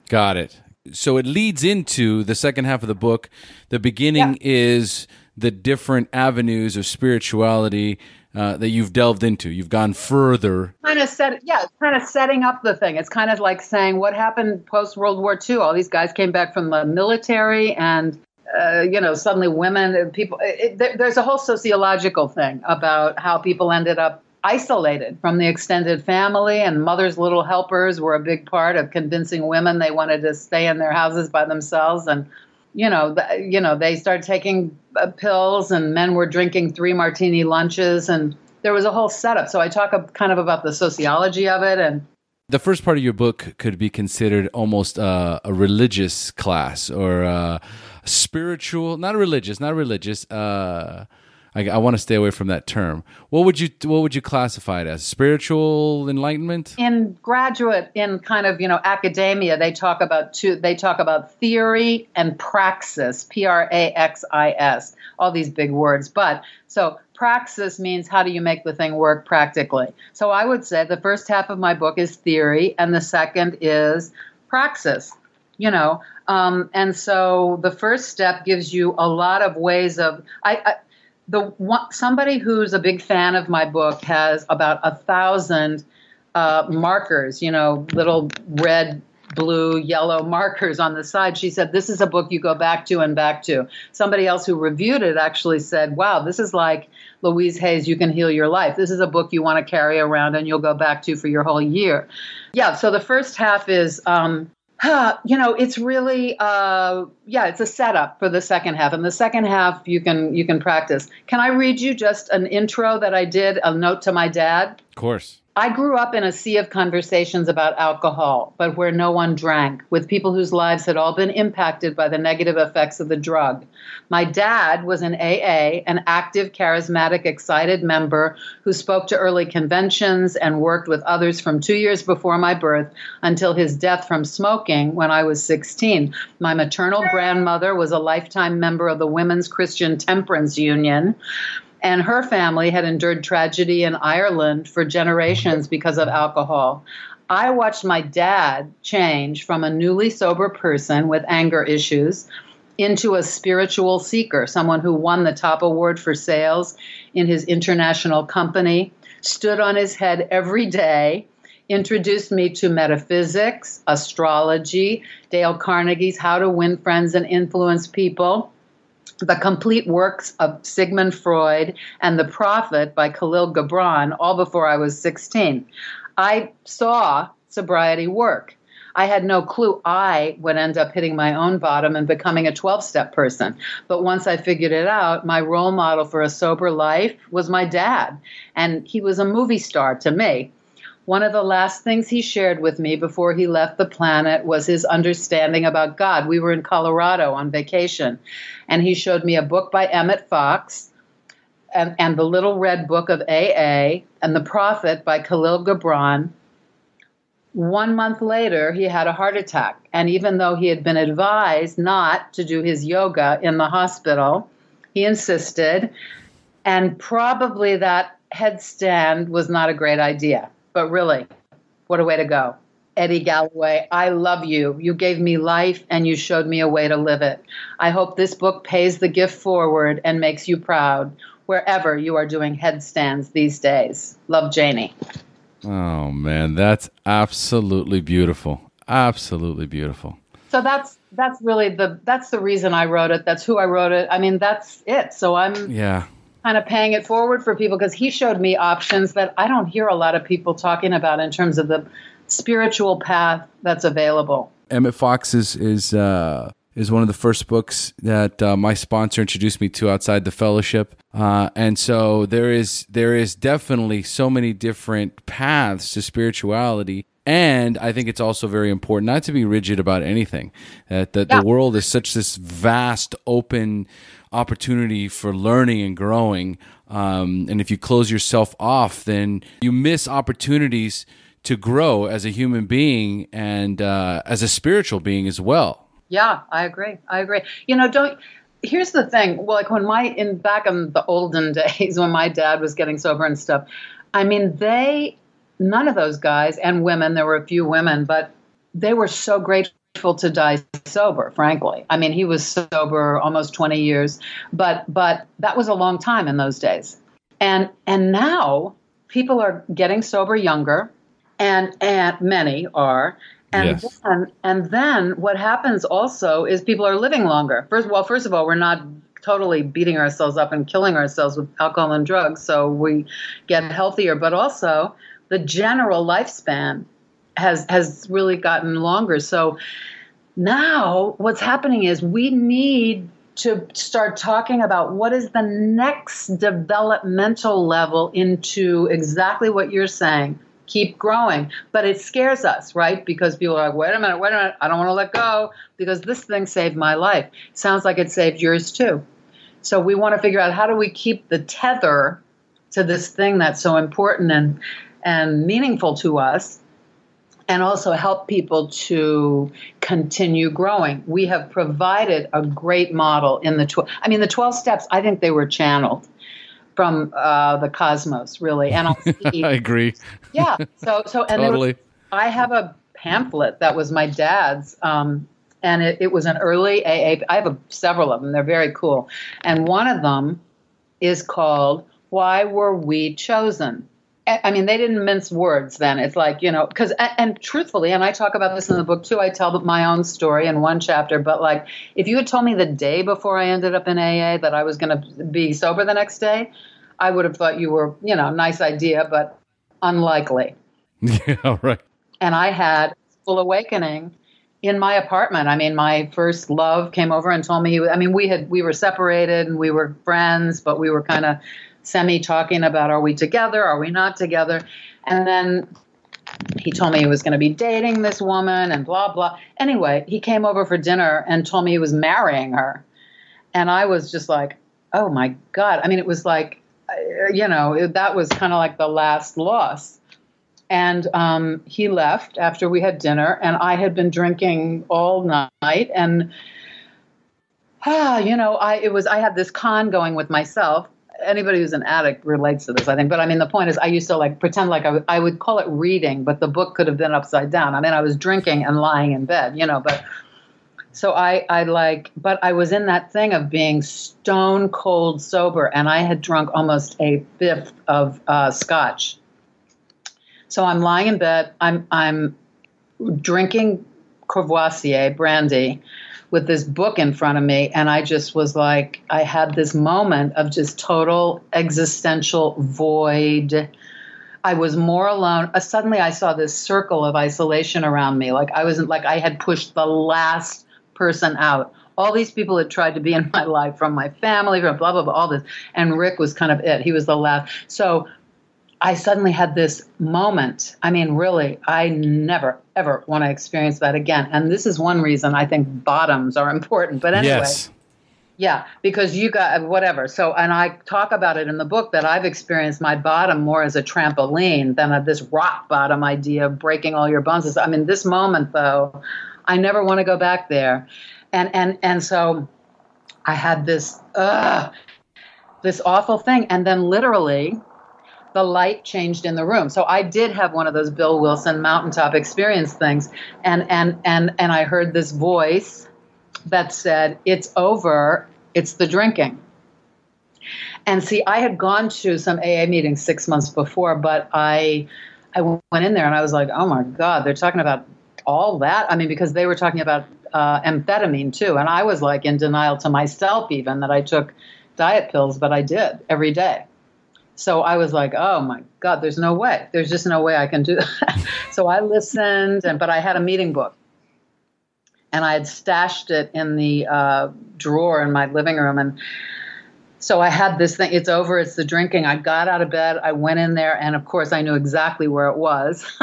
Got it. So it leads into the second half of the book. The beginning yeah. is the different avenues of spirituality uh, that you've delved into. You've gone further. Kind of set, yeah, kind of setting up the thing. It's kind of like saying what happened post World War II. All these guys came back from the military, and uh, you know, suddenly women, and people. It, there's a whole sociological thing about how people ended up isolated from the extended family, and mothers' little helpers were a big part of convincing women they wanted to stay in their houses by themselves and you know, the, you know, they started taking uh, pills, and men were drinking three martini lunches, and there was a whole setup. So I talk a, kind of about the sociology of it, and the first part of your book could be considered almost uh, a religious class or a spiritual, not religious, not religious. Uh, I, I want to stay away from that term. What would you what would you classify it as? Spiritual enlightenment? In graduate, in kind of you know academia, they talk about two. They talk about theory and praxis. P R A X I S. All these big words, but so praxis means how do you make the thing work practically. So I would say the first half of my book is theory, and the second is praxis. You know, um, and so the first step gives you a lot of ways of. I, I the one, somebody who's a big fan of my book has about a thousand uh, markers, you know, little red, blue, yellow markers on the side. She said, This is a book you go back to and back to. Somebody else who reviewed it actually said, Wow, this is like Louise Hay's, You Can Heal Your Life. This is a book you want to carry around and you'll go back to for your whole year. Yeah, so the first half is um, you know it's really uh, yeah it's a setup for the second half and the second half you can you can practice. Can i read you just an intro that i did a note to my dad? Of course I grew up in a sea of conversations about alcohol, but where no one drank, with people whose lives had all been impacted by the negative effects of the drug. My dad was an AA, an active, charismatic, excited member who spoke to early conventions and worked with others from two years before my birth until his death from smoking when I was 16. My maternal grandmother was a lifetime member of the Women's Christian Temperance Union and her family had endured tragedy in Ireland for generations because of alcohol. I watched my dad change from a newly sober person with anger issues into a spiritual seeker, someone who won the top award for sales in his international company, stood on his head every day, introduced me to metaphysics, astrology, Dale Carnegie's How to Win Friends and Influence People the complete works of Sigmund Freud and The Prophet by Khalil Gibran, all before I was 16. I saw sobriety work. I had no clue I would end up hitting my own bottom and becoming a 12 step person. But once I figured it out, my role model for a sober life was my dad. And he was a movie star to me. One of the last things he shared with me before he left the planet was his understanding about God. We were in Colorado on vacation, and he showed me a book by Emmett Fox and, and the Little Red Book of AA and The Prophet by Khalil Gibran. one month later, he had a heart attack. And even though he had been advised not to do his yoga in the hospital, he insisted. And probably that headstand was not a great idea. But really, what a way to go. Eddie Galloway, I love you. You gave me life and you showed me a way to live it. I hope this book pays the gift forward and makes you proud wherever you are doing headstands these days. Love Janie. Oh man, that's absolutely beautiful. Absolutely beautiful. So that's that's really the that's the reason I wrote it. That's who I wrote it. I mean, that's it. So I'm Yeah. Kind of paying it forward for people because he showed me options that I don't hear a lot of people talking about in terms of the spiritual path that's available. Emmett Fox is is uh, is one of the first books that uh, my sponsor introduced me to outside the fellowship, uh, and so there is there is definitely so many different paths to spirituality. And I think it's also very important not to be rigid about anything. That the, Yeah. the world is such this vast, open opportunity for learning and growing. Um, and if you close yourself off, then you miss opportunities to grow as a human being and uh, as a spiritual being as well. Yeah, I agree. I agree. You know, don't. Here's the thing. Well, like when my in back in the olden days when my dad was getting sober and stuff. I mean, they none of those guys and women. There were a few women, but they were so grateful to die sober. Frankly, I mean, he was sober almost 20 years, but but that was a long time in those days. And and now people are getting sober younger, and and many are. And Yes. then, and then what happens also is people are living longer. First, well, first of all, we're not totally beating ourselves up and killing ourselves with alcohol and drugs, so we get healthier. But also, the general lifespan has has really gotten longer. So now, what's happening is we need to start talking about what is the next developmental level into exactly what you're saying keep growing. But it scares us, right? Because people are like, wait a minute, wait a minute, I don't want to let go because this thing saved my life. Sounds like it saved yours too. So we want to figure out how do we keep the tether to this thing that's so important and and meaningful to us and also help people to continue growing. We have provided a great model in the 12 I mean the 12 steps I think they were channeled from uh, the cosmos really and I agree. yeah. So so and was- Totally. I have a pamphlet that was my dad's, um, and it, it was an early AA. I have a, several of them. They're very cool, and one of them is called "Why Were We Chosen." I I mean, they didn't mince words then. It's like, you know, because, and, and truthfully, and I talk about this in the book too, I tell my own story in one chapter, but like, if you had told me the day before I ended up in AA that I was going to be sober the next day, I would have thought you were, you know, nice idea, but unlikely Yeah, right. and I had full awakening in my apartment. I mean, my first love came over and told me. He, I mean, we had we were separated and we were friends, but we were kind of semi talking about are we together, are we not together, and then he told me he was going to be dating this woman and blah blah. Anyway, he came over for dinner and told me he was marrying her, and I was just like, oh my god. I mean, it was like, uh, you know, that was kind of like the last loss and um, he left after we had dinner and i had been drinking all night and ah, you know i it was i had this con going with myself anybody who's an addict relates to this i think but i mean the point is i used to like pretend like I would- would call it reading but the book could have been upside down i mean i was drinking and lying in bed you know but so I, I like, but I was in that thing of being stone cold sober, and I had drunk almost a fifth of uh, scotch. So I'm lying in bed. I'm I'm drinking Courvoisier brandy with this book in front of me, and I just was like, I had this moment of just total existential void. I was more alone. Uh, suddenly, I saw this circle of isolation around me. Like I wasn't like I had pushed the last person out. All these people had tried to be in my life, from my family, from blah blah blah, all this, and Rick was kind of it. He was the last. So I suddenly had this moment. I mean, really, I never ever want to experience that again. And this is one reason I think bottoms are important. But anyway, Yes. Yeah, because you got whatever. So, and I talk about it in the book that I've experienced my bottom more as a trampoline than a, this rock bottom idea of breaking all your bones. I mean, this moment though, I never want to go back there, and and and so I had this uh, this awful thing, and then literally the light changed in the room. So I did have one of those Bill Wilson mountaintop experience things, and and and and I heard this voice that said, It's over, it's the drinking. And see, I had gone to some AA meetings six months before, but I I went in there and I was like, oh my God, they're talking about all that. I mean, because they were talking about uh, amphetamine too. And I was like in denial to myself, even that I took diet pills, but I did every day. So I was like, oh my God, there's no way. There's just no way I can do that. so I listened, and but I had a meeting book and I had stashed it in the uh, drawer in my living room. And so I had this thing. It's over. It's the drinking. I got out of bed. I went in there, and of course, I knew exactly where it was.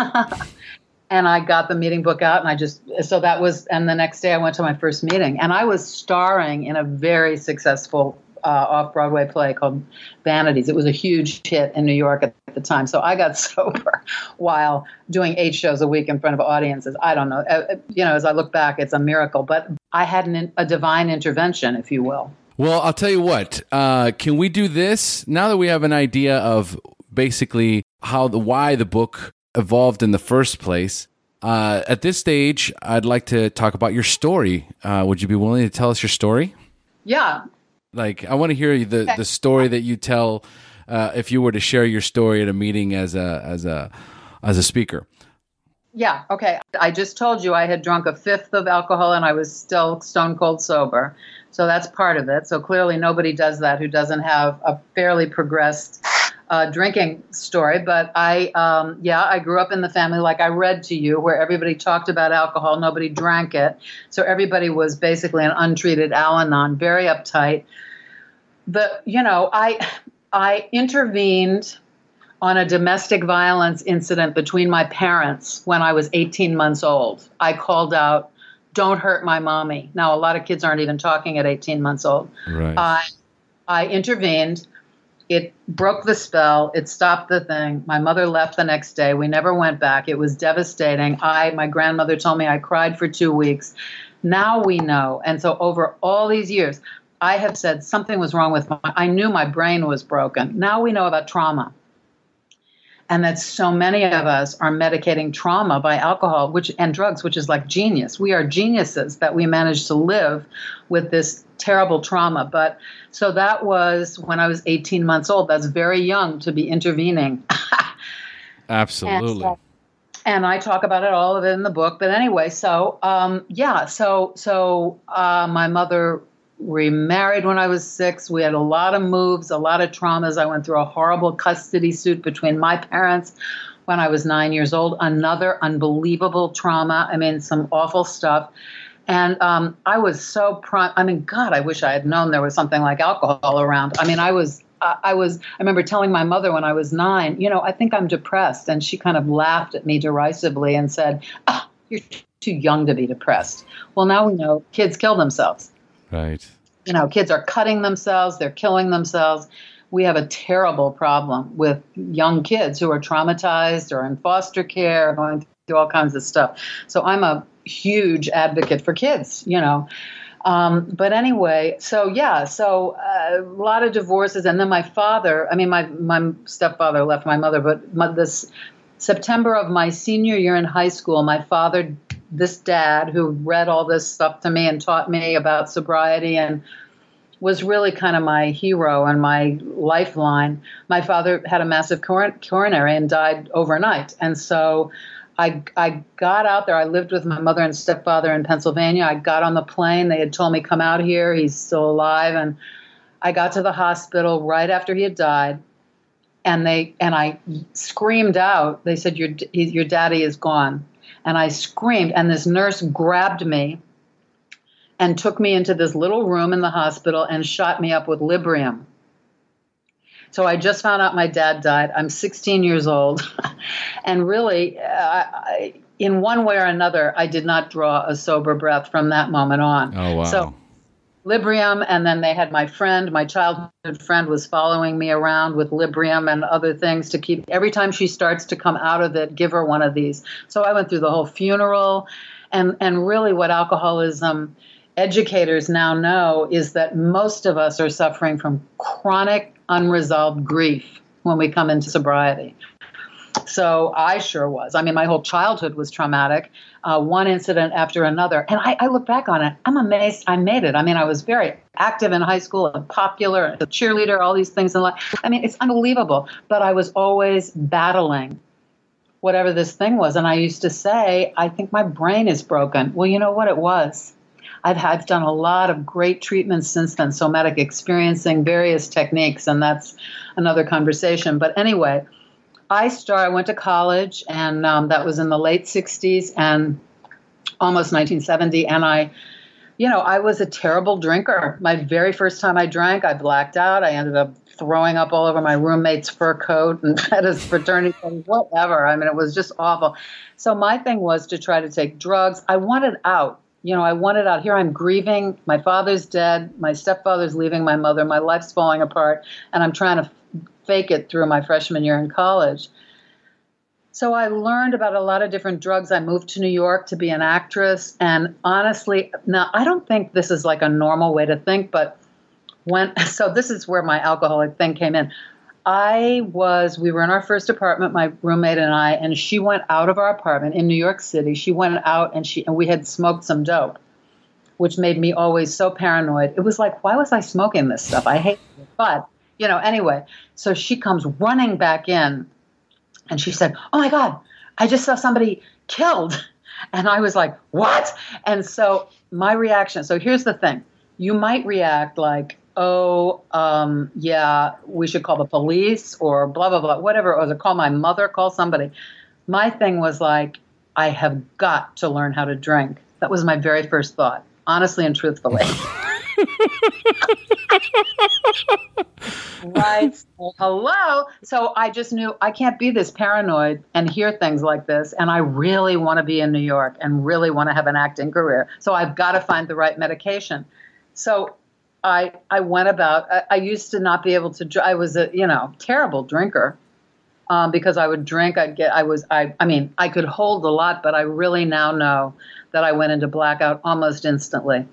and I got the meeting book out, and I just so that was. And the next day, I went to my first meeting, and I was starring in a very successful uh, off Broadway play called Vanities. It was a huge hit in New York at the time. So I got sober while doing eight shows a week in front of audiences. I don't know. Uh, uh, you know, as I look back, it's a miracle. But I had an, a divine intervention, if you will. Well, I'll tell you what. Uh, can we do this now that we have an idea of basically how the why the book evolved in the first place? Uh, at this stage, I'd like to talk about your story. Uh, would you be willing to tell us your story? Yeah. Like, I want to hear the okay. the story that you tell uh, if you were to share your story at a meeting as a as a as a speaker. Yeah. Okay. I just told you I had drunk a fifth of alcohol and I was still stone cold sober. So that's part of it. So clearly nobody does that who doesn't have a fairly progressed uh, drinking story. But I, um, yeah, I grew up in the family like I read to you, where everybody talked about alcohol, nobody drank it. So everybody was basically an untreated Al-Anon, very uptight. The, you know, I, I intervened on a domestic violence incident between my parents when I was 18 months old. I called out, "Don't hurt my mommy." Now, a lot of kids aren't even talking at 18 months old. Right. I, I intervened. It broke the spell. It stopped the thing. My mother left the next day. We never went back. It was devastating. I, my grandmother told me I cried for two weeks. Now we know. And so over all these years, I have said something was wrong with my, I knew my brain was broken. Now we know about trauma. And that so many of us are medicating trauma by alcohol which and drugs, which is like genius. We are geniuses that we managed to live with this terrible trauma. But so that was when I was 18 months old. That's very young to be intervening. Absolutely. And, so, and, I talk about it all of it in the book. But anyway, so um, yeah, so so uh, my mother remarried when I was six. We had a lot of moves, a lot of traumas. I went through a horrible custody suit between my parents when I was nine years old. Another unbelievable trauma. I mean, some awful stuff. And um, I was so prime. I mean, God, I wish I had known there was something like alcohol around. I mean, I was I was, I remember telling my mother when I was nine, you know, I think I'm depressed. And she kind of laughed at me derisively and said, oh, You're too young to be depressed. Well, now we know kids kill themselves. Right. You know, kids are cutting themselves, they're killing themselves. We have a terrible problem with young kids who are traumatized or in foster care, going through all kinds of stuff. So I'm a huge advocate for kids, you know. Um, but anyway, so yeah, so uh, a lot of divorces, and then my father. I mean, my my stepfather left my mother, but my, this September of my senior year in high school, my father this dad who read all this stuff to me and taught me about sobriety and was really kind of my hero and my lifeline. My father had a massive coronary and died overnight. And so I, I got out there. I lived with my mother and stepfather in Pennsylvania. I got on the plane. They had told me, come out here. He's still alive. And I got to the hospital right after he had died. And they and I screamed out. They said, "Your your daddy is gone." And I screamed. And this nurse grabbed me and took me into this little room in the hospital and shot me up with Librium. So I just found out my dad died. I'm 16 years old. and really, uh, I, in one way or another, I did not draw a sober breath from that moment on. Oh, wow. So Librium, and then they had my friend, my childhood friend, was following me around with Librium and other things to keep. Every time she starts to come out of it, give her one of these. So I went through the whole funeral, and and really what alcoholism educators now know is that most of us are suffering from chronic unresolved grief when we come into sobriety. So I sure was. I mean, my whole childhood was traumatic, uh, one incident after another. And I, I, look back on it, I'm amazed I made it. I mean, I was very active in high school and popular, a cheerleader, all these things in life. I mean, it's unbelievable. But I was always battling whatever this thing was. And I used to say, I think my brain is broken. Well, you know what it was? I've, I've done a lot of great treatments since then, somatic experiencing, various techniques, and that's another conversation. But anyway, I started, I went to college, and um, that was in the late 60s and almost 1970. And I, you know, I was a terrible drinker. My very first time I drank, I blacked out. I ended up throwing up all over my roommate's fur coat and at his fraternity, whatever. I mean, it was just awful. So my thing was to try to take drugs. I wanted out. You know, I wanted out. Here I'm grieving. My father's dead. My stepfather's leaving my mother. My life's falling apart. And I'm trying to fake it through my freshman year in college. So I learned about a lot of different drugs. I moved to New York to be an actress. And honestly, now I don't think this is like a normal way to think, but when, so this is where my alcoholic thing came in. I was, we were in our first apartment, my roommate and I, and she went out of our apartment in New York City. She went out and she, and we had smoked some dope, which made me always so paranoid. It was like, why was I smoking this stuff? I hate it. But you know, anyway, so she comes running back in and she said, Oh my God, I just saw somebody killed. And I was like, What? And so my reaction so here's the thing you might react like, Oh, um, yeah, we should call the police or blah, blah, blah, whatever, or call my mother, call somebody. My thing was like, I have got to learn how to drink. That was my very first thought, honestly and truthfully. right. hello. So I just knew I can't be this paranoid and hear things like this. And I really want to be in New York and really want to have an acting career. So I've got to find the right medication. So I I went about. I, I used to not be able to. I was a you know terrible drinker. Um, because I would drink, I'd get, I was, I, I mean, I could hold a lot, but I really now know that I went into blackout almost instantly.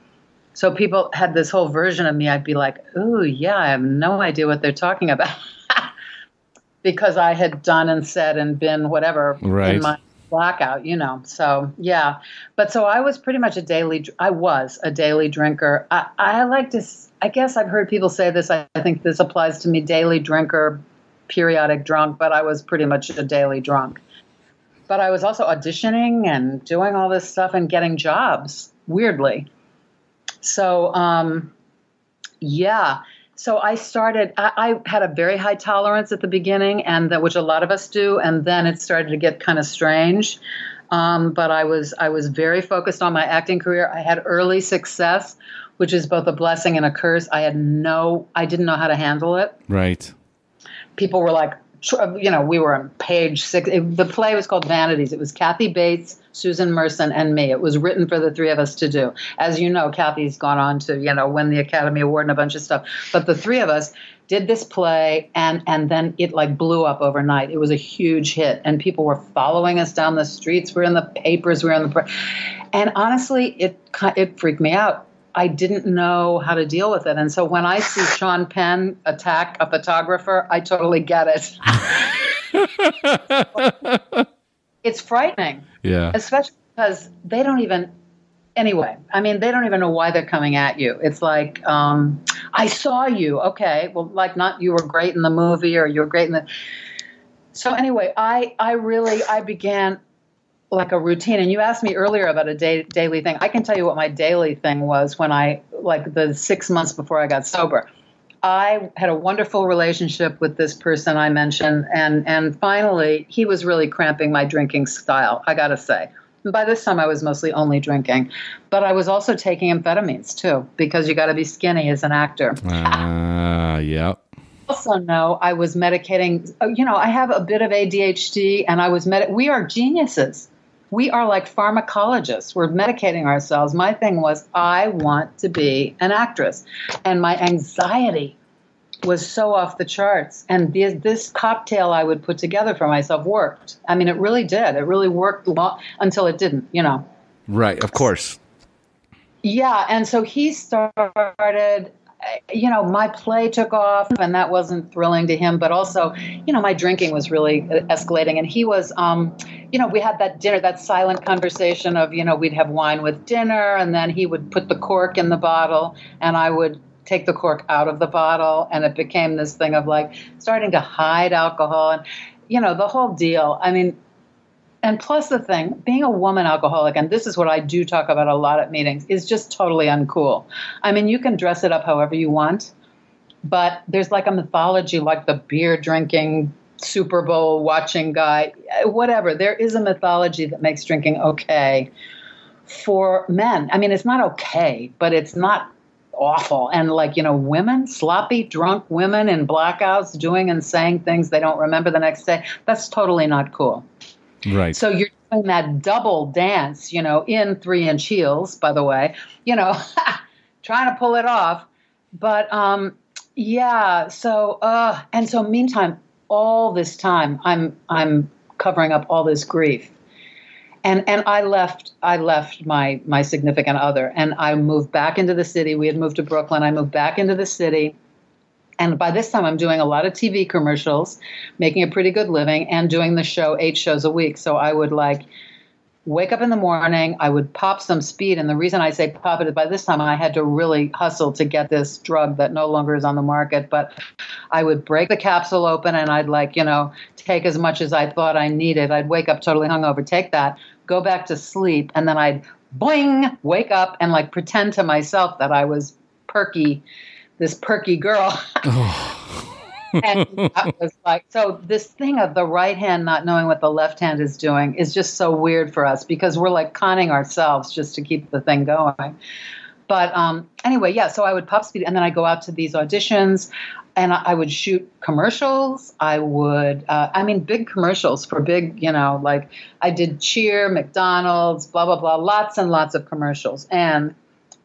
So people had this whole version of me. I'd be like, "Ooh, yeah, I have no idea what they're talking about," because I had done and said and been whatever right. in my blackout, you know. So yeah, but so I was pretty much a daily. I was a daily drinker. I, I like to. I guess I've heard people say this. I, I think this applies to me: daily drinker, periodic drunk. But I was pretty much a daily drunk. But I was also auditioning and doing all this stuff and getting jobs. Weirdly, so, um, yeah. So I started. I, I, had a very high tolerance at the beginning, and that which a lot of us do, and then it started to get kind of strange. Um, but I was I was very focused on my acting career. I had early success, which is both a blessing and a curse. I had no, I didn't know how to handle it. Right. People were like, Uh, you know, we were on page six. It, the play was called Vanities. It was Kathy Bates, Susan Merson, and me. It was written for the three of us to do. As you know, Kathy's gone on to, you know, win the Academy Award and a bunch of stuff. But the three of us did this play, and and then it like blew up overnight. It was a huge hit, and people were following us down the streets. We're in the papers. We're in the, and honestly, it it freaked me out I didn't know how to deal with it. And so when I see Sean Penn attack a photographer, I totally get it. it's frightening. Yeah. Especially because they don't even, anyway, I mean, they don't even know why they're coming at you. It's like, um, I saw you. Okay. Well, like, not you were great in the movie or you were great in the. So anyway, I, I really, I began, like a routine. And you asked me earlier about a day, daily thing. I can tell you what my daily thing was when I, like the six months before I got sober. I had a wonderful relationship with this person I mentioned, and and finally he was really cramping my drinking style. I got to say. by this time, I was mostly only drinking, but I was also taking amphetamines too because you got to be skinny as an actor. Ah, uh, yep also know I was medicating. You know, I have a bit of ADHD, and I was med. We are geniuses we are like pharmacologists. We're medicating ourselves. My thing was, I want to be an actress. And my anxiety was so off the charts. And this, this cocktail I would put together for myself worked. I mean, it really did. It really worked long, until it didn't, you know. Right, of course. Yeah. And so he started you know, my play took off, and that wasn't thrilling to him. But also, you know, my drinking was really escalating, and he was, um, you know, we had that dinner, that silent conversation of, you know, we'd have wine with dinner, and then he would put the cork in the bottle, and I would take the cork out of the bottle, and it became this thing of like starting to hide alcohol, and you know, the whole deal. I mean, and plus the thing, being a woman alcoholic, and this is what I do talk about a lot at meetings, is just totally uncool. I mean, you can dress it up however you want, but there's like a mythology, like the beer drinking, Super Bowl watching guy, whatever. There is a mythology that makes drinking okay for men. I mean, it's not okay, but it's not awful. And like, you know, women, sloppy, drunk women in blackouts doing and saying things they don't remember the next day, that's totally not cool. Right. So you're doing that double dance, you know, in three inch heels, by the way, you know, trying to pull it off. But um, yeah, so uh, and so meantime, all this time I'm I'm covering up all this grief. And and I left I left my my significant other and I moved back into the city. We had moved to Brooklyn. I moved back into the city and by this time, I'm doing a lot of TV commercials, making a pretty good living, and doing the show eight shows a week. So I would like wake up in the morning, I would pop some speed. And the reason I say pop it is by this time I had to really hustle to get this drug that no longer is on the market. But I would break the capsule open and I'd like, you know, take as much as I thought I needed. I'd wake up totally hungover, take that, go back to sleep, and then I'd boing, wake up and like pretend to myself that I was perky this perky girl. and I was like, so this thing of the right hand not knowing what the left hand is doing is just so weird for us because we're like conning ourselves just to keep the thing going. But um, anyway, yeah, so I would pop speed and then I go out to these auditions and I would shoot commercials. I would, uh, I mean, big commercials for big, you know, like I did Cheer, McDonald's, blah, blah, blah, lots and lots of commercials. And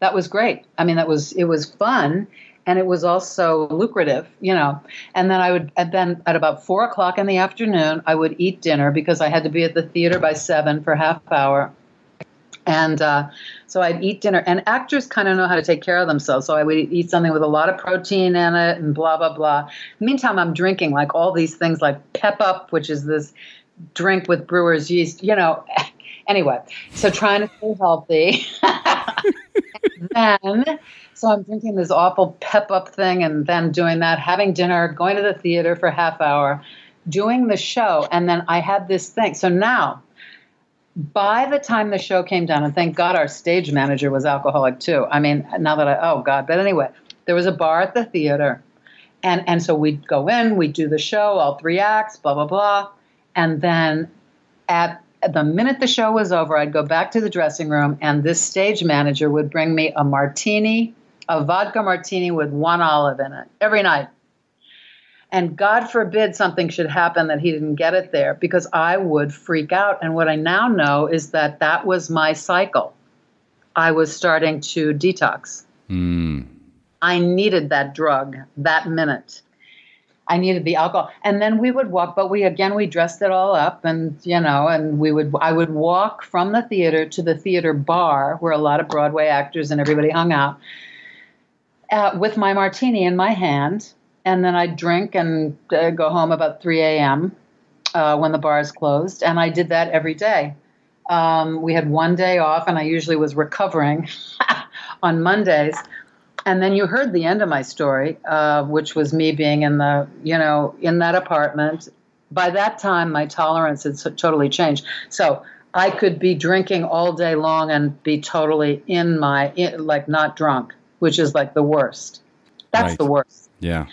that was great. I mean, that was, it was fun and it was also lucrative, you know. And then I would, and then at about four o'clock in the afternoon, I would eat dinner because I had to be at the theater by seven for half hour. And uh, so I'd eat dinner, and actors kind of know how to take care of themselves. So I would eat something with a lot of protein in it, and blah blah blah. Meantime, I'm drinking like all these things, like Pep Up, which is this drink with brewer's yeast. You know, anyway. So trying to stay healthy. then so I'm drinking this awful pep up thing and then doing that, having dinner, going to the theater for half hour, doing the show. And then I had this thing. So now, by the time the show came down, and thank God our stage manager was alcoholic too. I mean, now that I, oh God, but anyway, there was a bar at the theater. And, and so we'd go in, we'd do the show, all three acts, blah, blah, blah. And then at the minute the show was over, I'd go back to the dressing room, and this stage manager would bring me a martini a vodka martini with one olive in it every night. And God forbid something should happen that he didn't get it there because I would freak out. And what I now know is that that was my cycle. I was starting to detox. Mm. I needed that drug that minute. I needed the alcohol. And then we would walk, but we again we dressed it all up and you know, and we would I would walk from the theater to the theater bar where a lot of Broadway actors and everybody hung out with my martini in my hand, and then I'd drink and uh, go home about 3 a.m. Uh, when the bars closed, and I did that every day. Um, we had one day off, and I usually was recovering on Mondays. And then you heard the end of my story, uh, which was me being in the, you know, in that apartment. By that time, my tolerance had totally changed. So I could be drinking all day long and be totally in my, in, like not drunk which is like the worst. That's right. the worst. Yeah.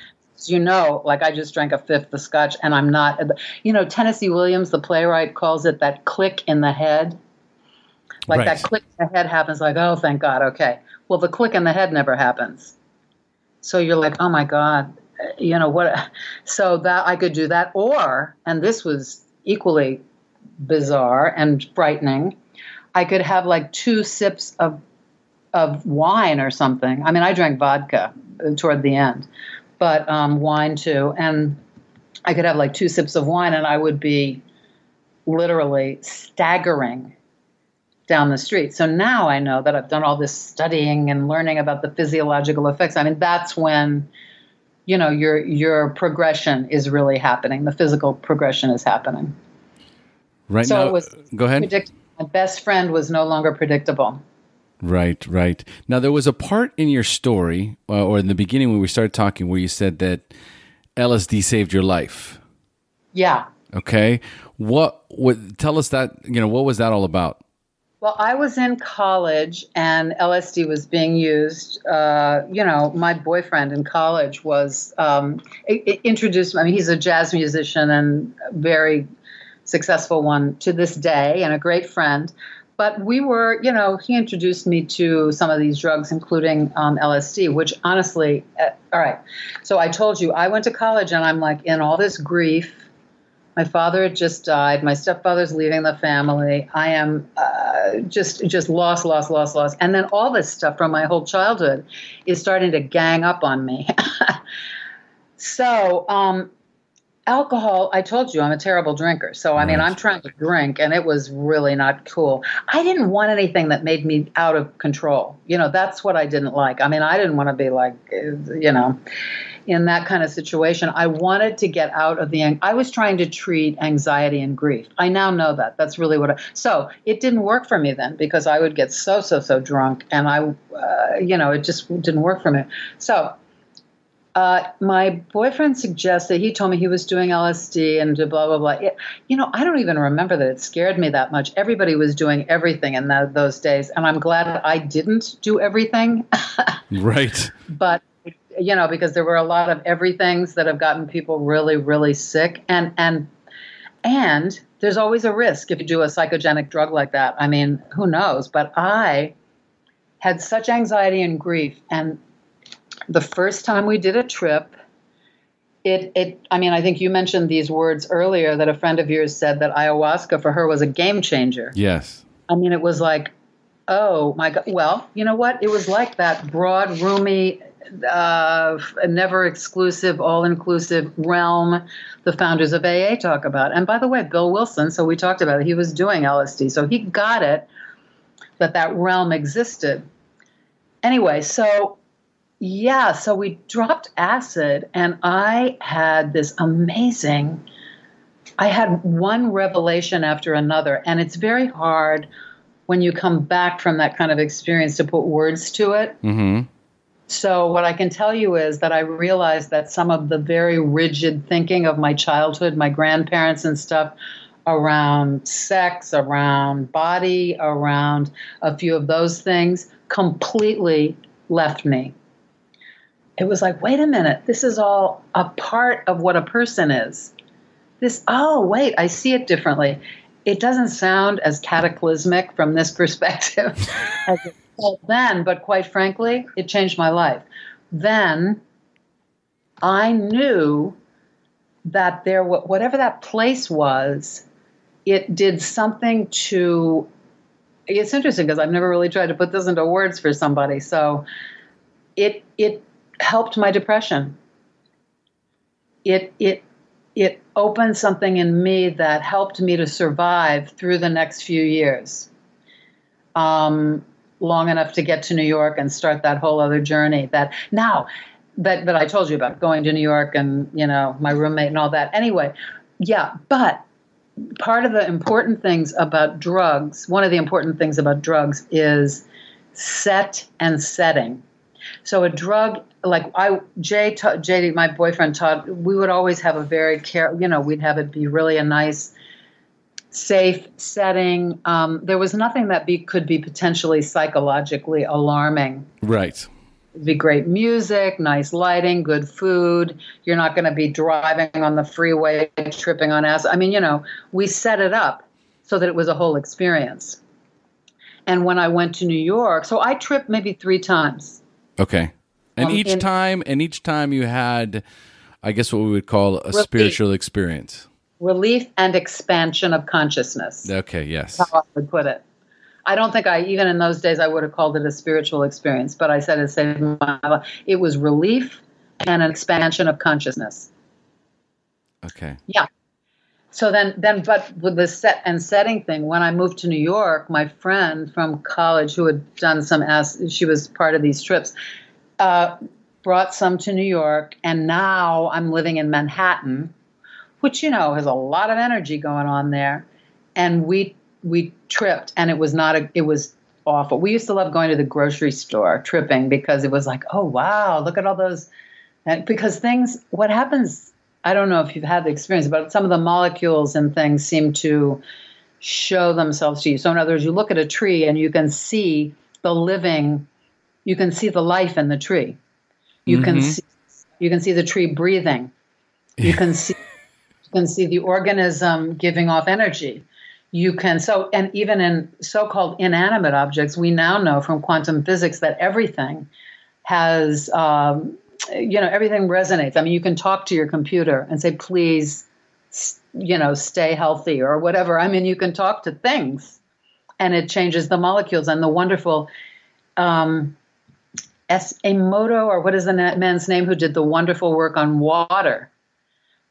you know, like I just drank a fifth of scotch and I'm not, you know, Tennessee Williams, the playwright, calls it that click in the head. Like right. that click in the head happens, like, oh, thank God, okay. Well, the click in the head never happens. So you're like, oh my God, you know what? So that I could do that. Or, and this was equally bizarre and frightening. I could have like two sips of of wine or something. I mean, I drank vodka toward the end, but um, wine too. And I could have like two sips of wine, and I would be literally staggering down the street. So now I know that I've done all this studying and learning about the physiological effects. I mean, that's when you know your your progression is really happening. The physical progression is happening. Right so now, it was go ahead. Predict- my best friend was no longer predictable. Right, right. Now there was a part in your story, uh, or in the beginning when we started talking, where you said that LSD saved your life. Yeah. Okay. What? What? Tell us that. You know, what was that all about? Well, I was in college and LSD was being used. Uh, you know, my boyfriend in college was um, introduced. I mean, he's a jazz musician and very successful one to this day, and a great friend. But we were, you know, he introduced me to some of these drugs, including um, LSD, which honestly, uh, all right. So I told you, I went to college and I'm like in all this grief. My father had just died. My stepfather's leaving the family. I am uh, just just lost, lost, lost, lost. And then all this stuff from my whole childhood is starting to gang up on me. so um, alcohol i told you i'm a terrible drinker. So i mean Right. i'm trying to drink and it was really not cool. I didn't want anything that made me out of control. You know that's what i didn't like. I mean i didn't want to be like uh, you know in that kind of situation. I wanted to get out of the i was trying to treat anxiety and grief. I now know that. That's really what i so it didn't work for me then because i would get so so so drunk and i uh, you know it just didn't work for me. So uh, my boyfriend suggested he told me he was doing LSD and blah blah blah. It, you know, I don't even remember that it scared me that much. Everybody was doing everything in tho- those days, and I'm glad I didn't do everything. Right. but you know, because there were a lot of everythings that have gotten people really, really sick, and and and there's always a risk if you do a psychogenic drug like that. I mean, who knows? But I had such anxiety and grief, and the first time we did a trip, it it. I mean, I think you mentioned these words earlier that a friend of yours said that ayahuasca for her was a game changer. Yes. I mean, it was like, oh my God. Well, you know what? It was like that broad, roomy, uh, never exclusive, all inclusive realm the founders of AA talk about. And by the way, Bill Wilson, so we talked about it, he was doing LSD. So he got it that that realm existed. Anyway, so yeah, so we dropped acid, and I had this amazing. I had one revelation after another, and it's very hard when you come back from that kind of experience to put words to it. Mm-hmm. So, what I can tell you is that I realized that some of the very rigid thinking of my childhood, my grandparents and stuff around sex, around body, around a few of those things completely left me. It was like, wait a minute, this is all a part of what a person is. This, oh, wait, I see it differently. It doesn't sound as cataclysmic from this perspective as it felt then, but quite frankly, it changed my life. Then I knew that there, whatever that place was, it did something to. It's interesting because I've never really tried to put this into words for somebody. So, it it helped my depression. It it it opened something in me that helped me to survive through the next few years. Um, long enough to get to New York and start that whole other journey. That now that that I told you about going to New York and you know my roommate and all that. Anyway, yeah, but part of the important things about drugs, one of the important things about drugs is set and setting. So a drug like I Jay JD my boyfriend taught we would always have a very care you know we'd have it be really a nice safe setting. Um, there was nothing that be, could be potentially psychologically alarming. Right. It'd be great music, nice lighting, good food. You're not going to be driving on the freeway, tripping on acid. I mean, you know, we set it up so that it was a whole experience. And when I went to New York, so I tripped maybe three times. Okay. And Um, each in- time, and each time you had, I guess what we would call a Relief. spiritual experience. relief and expansion of consciousness. Okay, yes. How I would put it. I don't think I even in those days I would have called it a spiritual experience, but I said it saved my life. It was relief and an expansion of consciousness. Okay. Yeah. So then, then, but with the set and setting thing, when I moved to New York, my friend from college who had done some, as she was part of these trips, uh, brought some to New York, and now I'm living in Manhattan, which you know has a lot of energy going on there, and we we tripped, and it was not a, it was awful. We used to love going to the grocery store tripping because it was like, oh wow, look at all those, and because things, what happens I don't know if you've had the experience, but some of the molecules and things seem to show themselves to you. So, in other words, you look at a tree and you can see the living, you can see the life in the tree. You mm-hmm. can see, you can see the tree breathing. You can see, you can see the organism giving off energy. You can so, and even in so-called inanimate objects, we now know from quantum physics that everything has um, you know everything resonates i mean you can talk to your computer and say please you know stay healthy or whatever i mean you can talk to things and it changes the molecules and the wonderful um S. Emoto, or what is the man's name who did the wonderful work on water?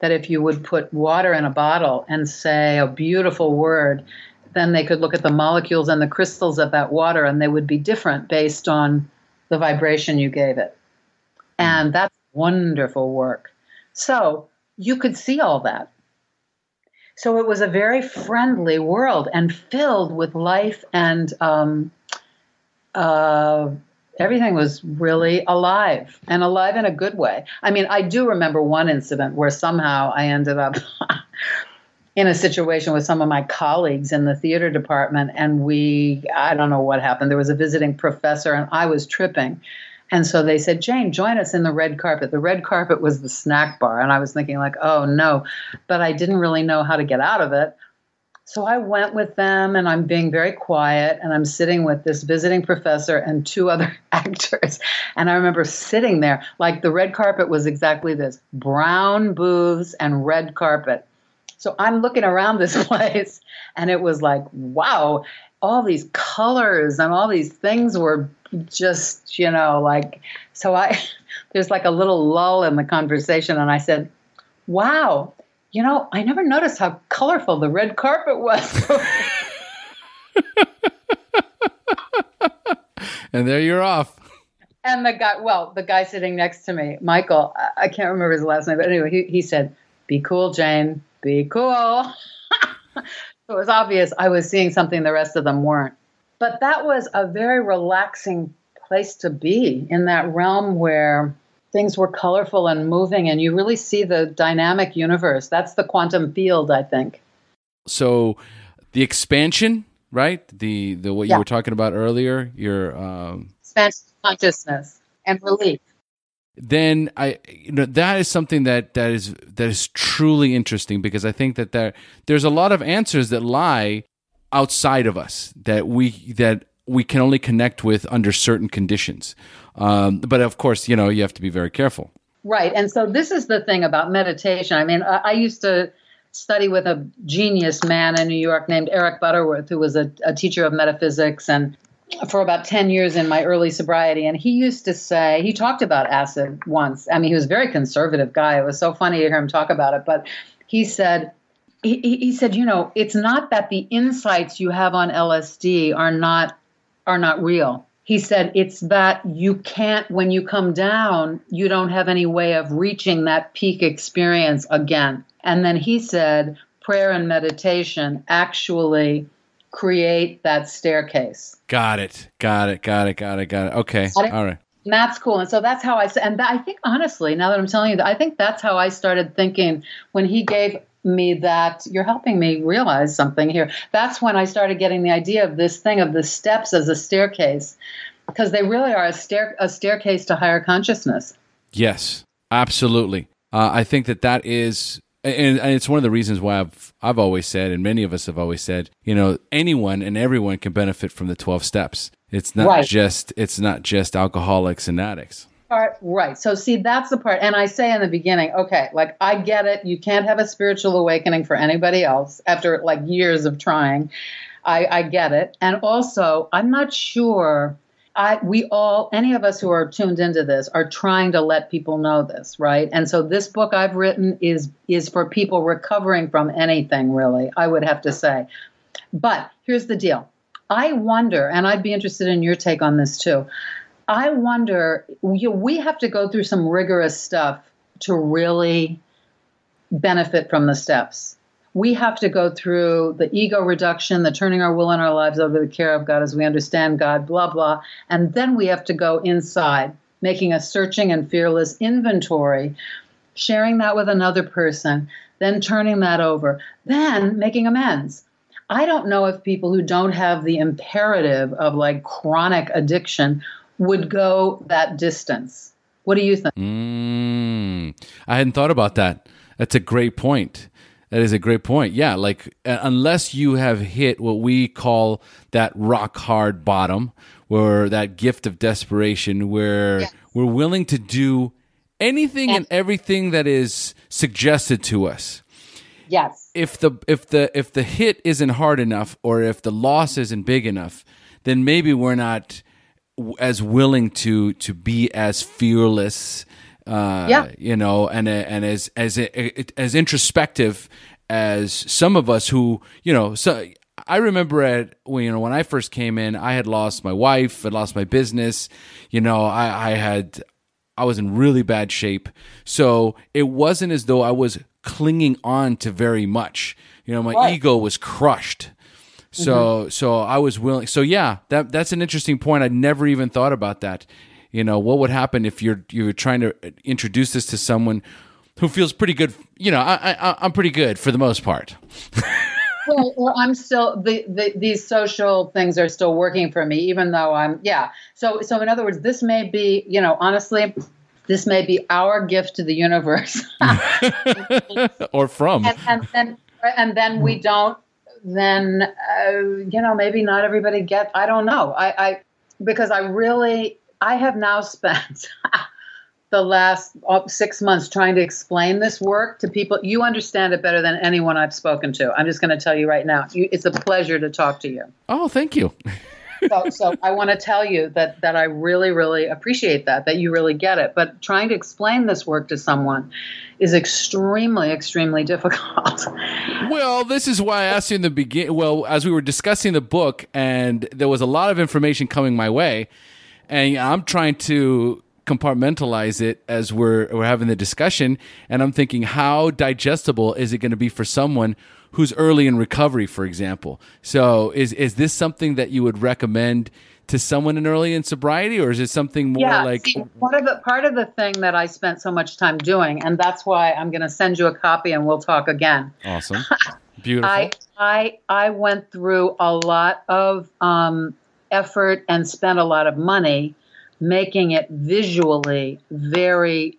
That if you would put water in a bottle and say a beautiful word, then they could look at the molecules and the crystals of that water and they would be different based on the vibration you gave it. And that's wonderful work. So you could see all that. So it was a very friendly world and filled with life and um, uh, everything was really alive and alive in a good way. I mean, I do remember one incident where somehow I ended up in a situation with some of my colleagues in the theater department, and we, I don't know what happened. There was a visiting professor, and I was tripping. And so they said, Jane, join us in the red carpet. The red carpet was the snack bar. And I was thinking, like, oh no. But I didn't really know how to get out of it. So I went with them and I'm being very quiet and I'm sitting with this visiting professor and two other actors. And I remember sitting there, like the red carpet was exactly this brown booths and red carpet. So I'm looking around this place and it was like, wow, all these colors and all these things were just, you know, like, so I, there's like a little lull in the conversation, and I said, wow, you know, I never noticed how colorful the red carpet was. and there you're off. And the guy, well, the guy sitting next to me, Michael, I, I can't remember his last name, but anyway, he, he said, Be cool, Jane, be cool. so it was obvious I was seeing something the rest of them weren't. But that was a very relaxing place to be in that realm where things were colorful and moving and you really see the dynamic universe. That's the quantum field, I think. So the expansion, right? The the what yeah. you were talking about earlier, your um expansion consciousness and relief then I you know that is something that that is that is truly interesting because I think that there there's a lot of answers that lie outside of us that we that we can only connect with under certain conditions. Um, but of course, you know, you have to be very careful. Right. And so this is the thing about meditation. I mean, I, I used to study with a genius man in New York named Eric Butterworth, who was a, a teacher of metaphysics and for about 10 years in my early sobriety. And he used to say, he talked about acid once. I mean, he was a very conservative guy. It was so funny to hear him talk about it. But he said, he, he said, you know, it's not that the insights you have on LSD are not are not real. He said it's that you can't when you come down, you don't have any way of reaching that peak experience again. And then he said prayer and meditation actually create that staircase. Got it. Got it. Got it. Got it. Got it. Okay. All right. And that's cool. And so that's how I said, and that, I think honestly, now that I'm telling you, I think that's how I started thinking when he gave me that you're helping me realize something here. That's when I started getting the idea of this thing of the steps as a staircase, because they really are a stair a staircase to higher consciousness. Yes, absolutely. Uh, I think that that is, and, and it's one of the reasons why I've I've always said, and many of us have always said, you know, anyone and everyone can benefit from the twelve steps. It's not right. just it's not just alcoholics and addicts. part, right. So, see, that's the part. And I say in the beginning, okay, like I get it. You can't have a spiritual awakening for anybody else after like years of trying. I, I get it. And also, I'm not sure. I, we all, any of us who are tuned into this, are trying to let people know this, right? And so this book I've written is is for people recovering from anything, really. I would have to say, but here's the deal. I wonder, and I'd be interested in your take on this too. I wonder, we have to go through some rigorous stuff to really benefit from the steps. We have to go through the ego reduction, the turning our will and our lives over the care of God as we understand God, blah, blah. And then we have to go inside, making a searching and fearless inventory, sharing that with another person, then turning that over, then making amends. I don't know if people who don't have the imperative of like chronic addiction would go that distance. What do you think? Mm, I hadn't thought about that. That's a great point. That is a great point. Yeah, like uh, unless you have hit what we call that rock hard bottom, or that gift of desperation, where yes. we're willing to do anything and everything that is suggested to us. Yes. If the if the if the hit isn't hard enough, or if the loss isn't big enough, then maybe we're not as willing to to be as fearless uh, yeah. you know and and as as as introspective as some of us who you know so I remember at you know when I first came in I had lost my wife I lost my business you know I, I had I was in really bad shape so it wasn't as though I was clinging on to very much you know my right. ego was crushed so mm-hmm. so I was willing. So yeah, that that's an interesting point. I'd never even thought about that. You know, what would happen if you're you're trying to introduce this to someone who feels pretty good? You know, I, I I'm pretty good for the most part. well, well, I'm still the, the these social things are still working for me, even though I'm yeah. So so in other words, this may be you know honestly this may be our gift to the universe or from and, and, and, and then we don't then uh, you know maybe not everybody get. I don't know. I, I because I really I have now spent. the last uh, six months trying to explain this work to people. You understand it better than anyone I've spoken to. I'm just going to tell you right now. You, it's a pleasure to talk to you. Oh, thank you. so, so I want to tell you that that I really, really appreciate that. That you really get it. But trying to explain this work to someone is extremely, extremely difficult. Well, this is why I asked you in the beginning. Well, as we were discussing the book, and there was a lot of information coming my way, and I'm trying to compartmentalize it as we're we're having the discussion, and I'm thinking, how digestible is it going to be for someone who's early in recovery, for example? So, is is this something that you would recommend? to someone in early in sobriety, or is it something more yeah, like see, part of the part of the thing that I spent so much time doing, and that's why I'm going to send you a copy and we'll talk again. Awesome, beautiful. I I I went through a lot of um, effort and spent a lot of money making it visually very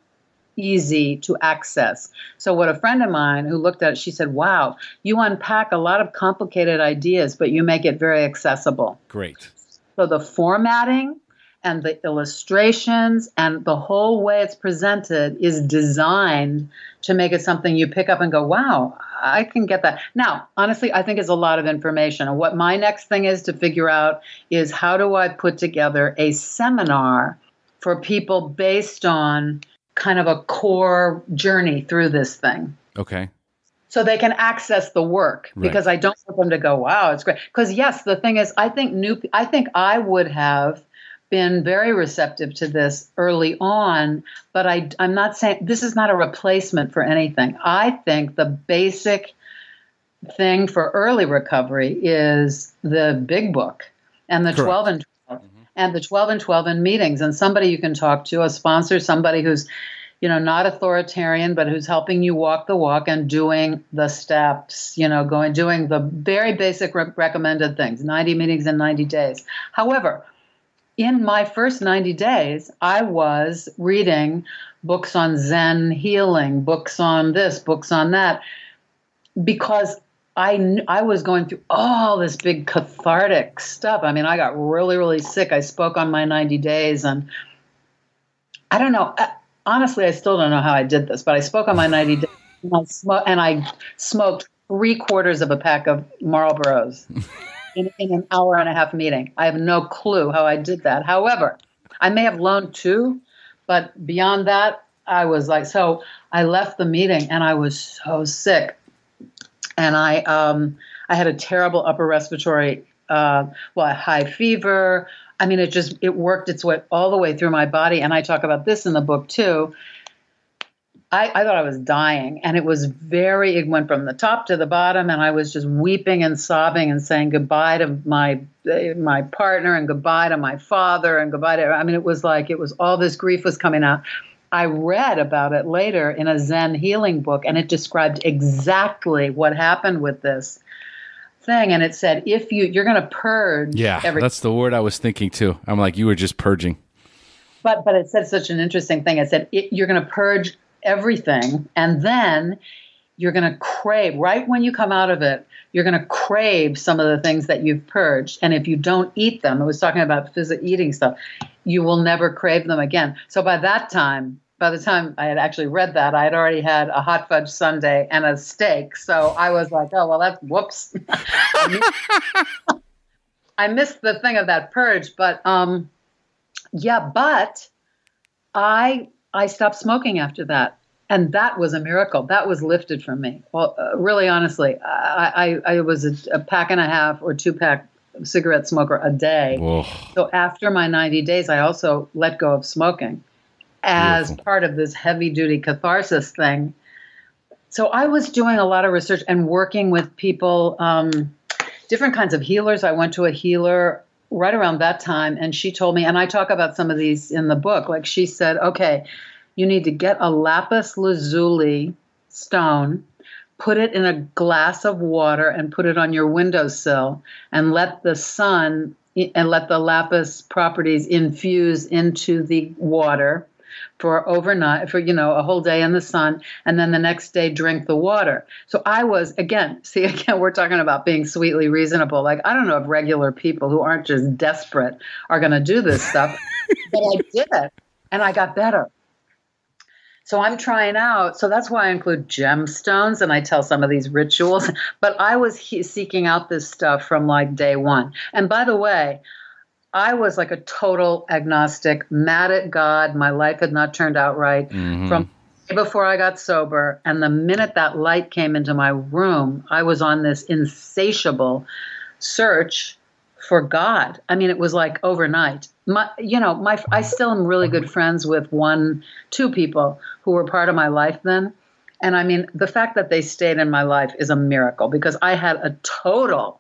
easy to access. So, what a friend of mine who looked at it, she said, Wow, you unpack a lot of complicated ideas, but you make it very accessible. Great. So the formatting and the illustrations and the whole way it's presented is designed to make it something you pick up and go, wow, I can get that. Now, honestly, I think it's a lot of information. And what my next thing is to figure out is how do I put together a seminar for people based on kind of a core journey through this thing. Okay so they can access the work right. because I don't want them to go, wow, it's great. Because yes, the thing is, I think new, I think I would have been very receptive to this early on, but I, I'm not saying this is not a replacement for anything. I think the basic thing for early recovery is the big book and the Correct. 12 and 12 mm-hmm. and the 12 and 12 in meetings and somebody you can talk to, a sponsor, somebody who's you know, not authoritarian, but who's helping you walk the walk and doing the steps, you know, going, doing the very basic re- recommended things 90 meetings in 90 days. However, in my first 90 days, I was reading books on Zen healing, books on this, books on that, because I, I was going through all this big cathartic stuff. I mean, I got really, really sick. I spoke on my 90 days and I don't know. Uh, honestly, I still don't know how I did this, but I spoke on my 90 days and I, sm- and I smoked three quarters of a pack of Marlboros in, an hour and a half meeting. I have no clue how I did that. However, I may have loaned two, but beyond that, I was like, so I left the meeting and I was so sick. And I, um, I had a terrible upper respiratory, uh, well, high fever. I mean, it just, it worked its way all the way through my body. And I talk about this in the book too. I, I, thought I was dying, and it was very. It went from the top to the bottom, and I was just weeping and sobbing and saying goodbye to my eh, my partner and goodbye to my father and goodbye to. I mean, it was like it was all this grief was coming out. I read about it later in a Zen healing book, and it described exactly what happened with this thing. And it said, if you you're going to purge. Yeah, every- that's the word I was thinking too. I'm like, you were just purging. But but it said such an interesting thing. It said it, you're going to purge everything. And then you're going to crave, right when you come out of it, you're going to crave some of the things that you've purged. And if you don't eat them, I was talking about physical eating stuff, you will never crave them again. So by that time, by the time I had actually read that, I had already had a hot fudge sundae and a steak. So I was like, oh, well, that's whoops. I missed the thing of that purge, but um, yeah, but I I stopped smoking after that. And that was a miracle. That was lifted from me. Well, uh, really, honestly, I, I, I was a, a, pack and a half or two pack cigarette smoker a day. Whoa. So after my 90 days, I also let go of smoking as Beautiful. part of this heavy duty catharsis thing. So I was doing a lot of research and working with people, um, different kinds of healers. I went to a healer right around that time and she told me and i talk about some of these in the book like she said okay you need to get a lapis lazuli stone put it in a glass of water and put it on your windowsill and let the sun and let the lapis properties infuse into the water for overnight for you know a whole day in the sun and then the next day drink the water so i was again see again we're talking about being sweetly reasonable like i don't know if regular people who aren't just desperate are going to do this stuff but i did it and i got better so I'm trying out. So that's why I include gemstones and I tell some of these rituals. But I was he- seeking out this stuff from like day one. And by the way, I was like a total agnostic, mad at God. My life had not turned out right mm-hmm. from before I got sober. And the minute that light came into my room, I was on this insatiable search for God. I mean, it was like overnight. My, you know, my I still am really good friends with one, two people who were part of my life then. And I mean, the fact that they stayed in my life is a miracle because I had a total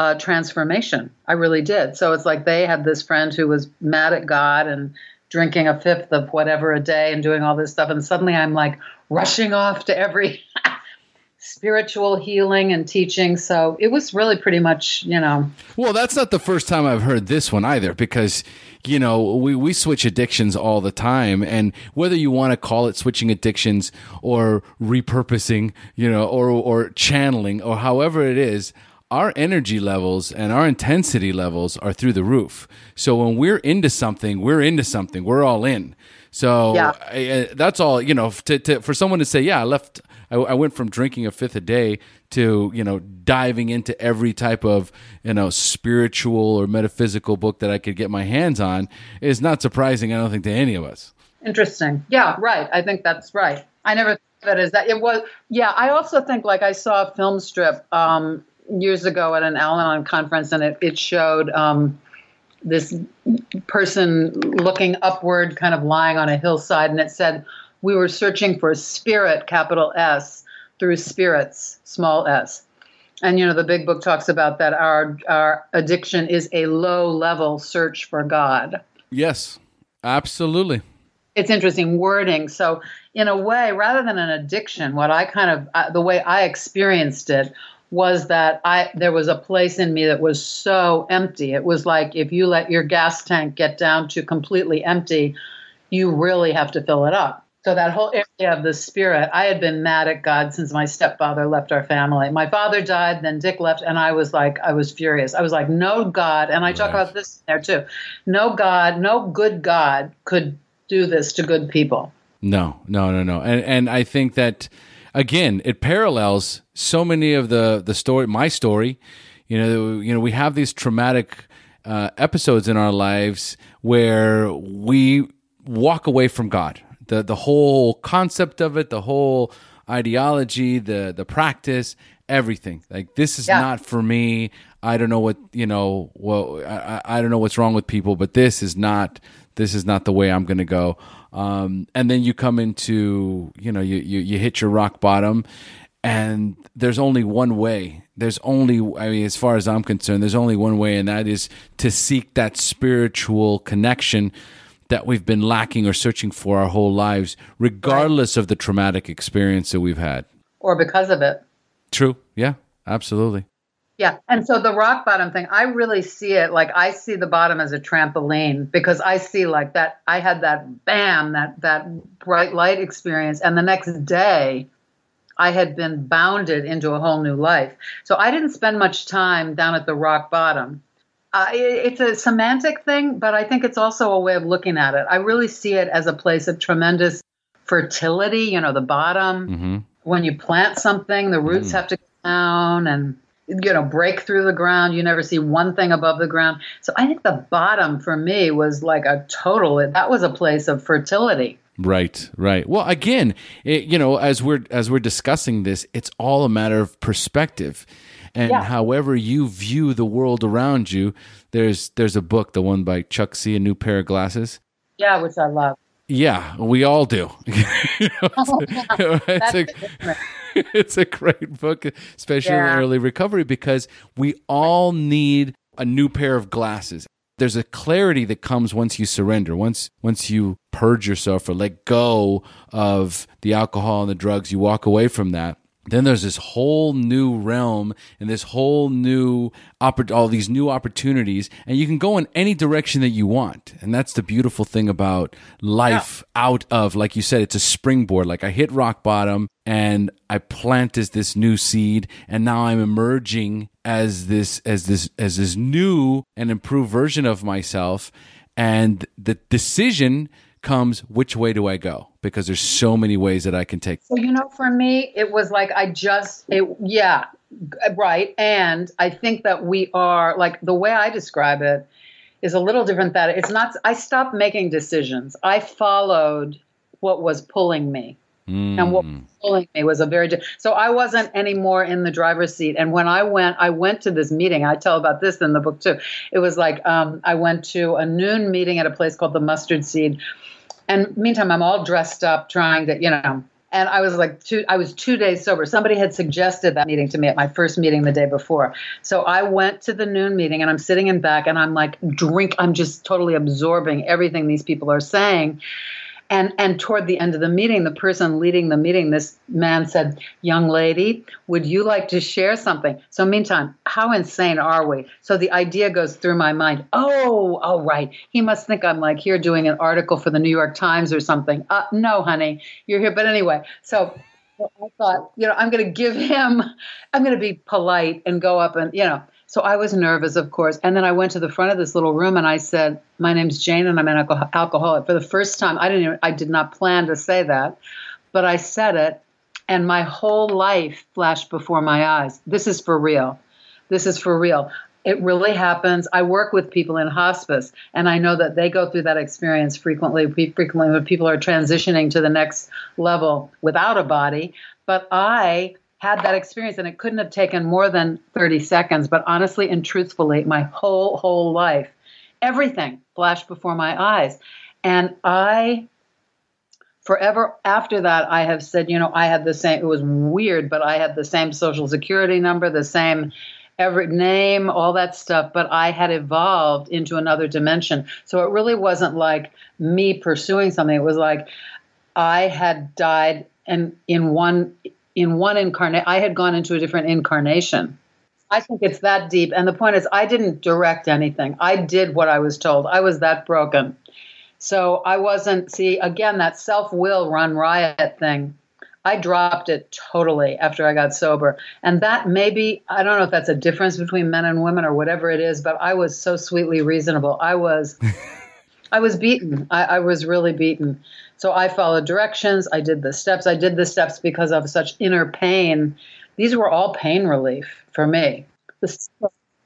uh, transformation. I really did. So it's like they had this friend who was mad at God and drinking a fifth of whatever a day and doing all this stuff. And suddenly I'm like rushing off to every spiritual healing and teaching. So it was really pretty much, you know. Well, that's not the first time I've heard this one either because you know, we, we switch addictions all the time. And whether you want to call it switching addictions or repurposing, you know, or, or channeling or however it is, our energy levels and our intensity levels are through the roof. So when we're into something, we're into something. We're all in. So yeah. I, that's all, you know, to, to, for someone to say, yeah, I left, I, I, went from drinking a fifth a day to, you know, diving into every type of, you know, spiritual or metaphysical book that I could get my hands on is not surprising, I don't think, to any of us. Interesting. Yeah, right. I think that's right. I never thought of that. It was, yeah, I also think like I saw a film strip um, years ago at an Al-Anon conference, and it, it showed um, this person looking upward, kind of lying on a hillside, and it said, We were searching for spirit, capital S, through spirits, small s. And you know, the big book talks about that our our addiction is a low level search for God. Yes, absolutely. It's interesting wording. So, in a way, rather than an addiction, what I kind of uh, the way I experienced it was that I there was a place in me that was so empty. It was like if you let your gas tank get down to completely empty, you really have to fill it up. So that whole area of the spirit, I had been mad at God since my stepfather left our family. My father died, then Dick left, and I was like, I was furious. I was like, no God, and I right. talk about this there too. No God, no good God could do this to good people. No, no, no, no. And and I think that again, it parallels so many of the the story, my story. You know, you know, we have these traumatic uh, episodes in our lives where we walk away from God. The the whole concept of it, the whole ideology, the the practice, everything. Like this is yeah. not for me. I don't know what you know. Well, I, I don't know what's wrong with people, but this is not. This is not the way I'm going to go. Um, and then you come into you know you, you you hit your rock bottom, and there's only one way. There's only I mean, as far as I'm concerned, there's only one way, and that is to seek that spiritual connection that we've been lacking or searching for our whole lives, regardless of the traumatic experience that we've had. Or because of it. True. Yeah, absolutely. Yeah. And so the rock bottom thing, I really see it like I see the bottom as a trampoline because I see like that I had that bam, that that bright light experience. And the next day I had been bounded into a whole new life. So I didn't spend much time down at the rock bottom. Uh, it's a semantic thing, but I think it's also a way of looking at it. I really see it as a place of tremendous fertility, you know, the bottom. Mm-hmm. When you plant something, the roots mm. have to go down and you know break through the ground you never see one thing above the ground so i think the bottom for me was like a total that was a place of fertility right right. Well again it, you know as we're as we're discussing this it's all a matter of perspective. And yeah. however you view the world around you there's there's a book the one by chuck c a new pair of glasses. Yeah which i love. Yeah we all do. Oh, it's, a, it's a great book especially yeah. in early recovery because we all need a new pair of glasses there's a clarity that comes once you surrender once once you purge yourself or let go of the alcohol and the drugs you walk away from that. Then there's this whole new realm and this whole new all these new opportunities and you can go in any direction that you want. And that's the beautiful thing about life yeah. out of like you said it's a springboard. Like i hit rock bottom and i planted this new seed and now i'm emerging as this as this as this new and improved version of myself and the decision comes which way do I go? Because there's so many ways that I can take. So you know, for me, it was like I just it yeah, right. And I think that we are like the way I describe it is a little different that it's not I stopped making decisions. I followed what was pulling me. Mm. And what was pulling me was a very so I wasn't anymore in the driver's seat. And when I went, I went to this meeting. I tell about this in the book too. It was like um, I went to a noon meeting at a place called the Mustard Seed, and meantime, I'm all dressed up, trying to, you know, and I was like two I was 2 days sober. Somebody had suggested that meeting to me at my first meeting the day before. So I went to the noon meeting and I'm sitting in back and I'm like drink I'm just totally absorbing everything these people are saying. And and toward the end of the meeting, the person leading the meeting, this man said, "Young lady, would you like to share something?" So meantime, how insane are we? So the idea goes through my mind. Oh, oh right. He must think I'm like here doing an article for the New York Times or something. Uh, no, honey, you're here. But anyway, so I thought, you know, I'm going to give him, I'm going to be polite and go up and, you know, so I was nervous, of course. And then I went to the front of this little room and I said, "My name's Jane, and I'm an alcoholic." For the first time, I didn't. Even, I did not plan to say that, but I said it, and my whole life flashed before my eyes. This is for real. This is for real. It really happens. I work with people in hospice, and I know that they go through that experience frequently. We frequently, when people are transitioning to the next level without a body. But I had that experience and it couldn't have taken more than 30 seconds. But honestly and truthfully my whole whole life everything flashed before my eyes. And i forever after that i have said you know i had the same it was weird but i had the same social security number the same every name all that stuff but i had evolved into another dimension. So it really wasn't like me pursuing something. It was like i had died and in one in one incarnate i had gone into a different incarnation. I think it's that deep and the point is i didn't direct anything. I did what i was told. I was that broken. So i wasn't see again that self-will run riot thing i dropped it totally after i got sober. And that maybe i don't know if that's a difference between men and women or whatever it is but i was so sweetly reasonable. I was I was beaten. I, I was really beaten. So I followed directions. I did the steps. I did the steps because of such inner pain. These were all pain relief for me. The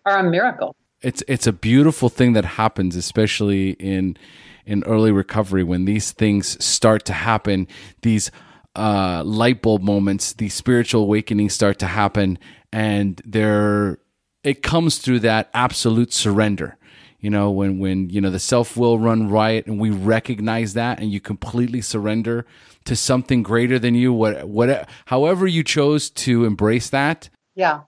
are a miracle. It's it's a beautiful thing that happens, especially in in early recovery when these things start to happen. These uh, light bulb moments, these spiritual awakenings start to happen, and they're it comes through that absolute surrender you know when when you know the self will run riot and we recognize that and you completely surrender to something greater than you what what however you chose to embrace that yeah.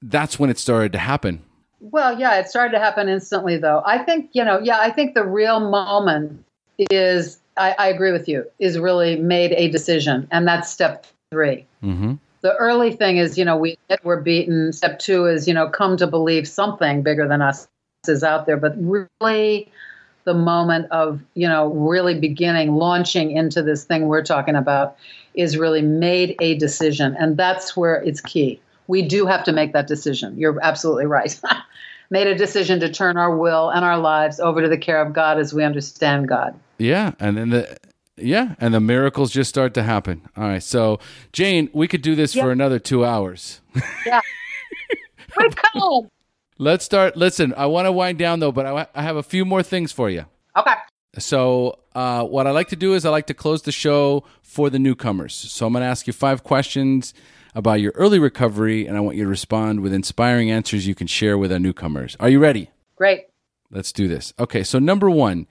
that's when it started to happen. Well yeah it started to happen instantly though. I think you know yeah i think the real moment is i, I agree with you is really made a decision and that's step 3 mm-hmm. the early thing is you know we we're beaten. Step two is you know come to believe something bigger than us is out there, but really the moment of, you know, really beginning, launching into this thing we're talking about is really made a decision. And that's where it's key. We do have to make that decision. You're absolutely right. made a decision to turn our will and our lives over to the care of God as we understand God. Yeah. And then the, yeah, and the miracles just start to happen. All right. So, Jane, we could do this for another two hours. Yeah. We've come. Let's start. Listen, I want to wind down though, but I, I have a few more things for you. Okay. So, uh, what I like to do is I like to close the show for the newcomers. So, I'm going to ask you five questions about your early recovery, and I want you to respond with inspiring answers you can share with our newcomers. Are you ready? Great. Let's do this. Okay. So, number one,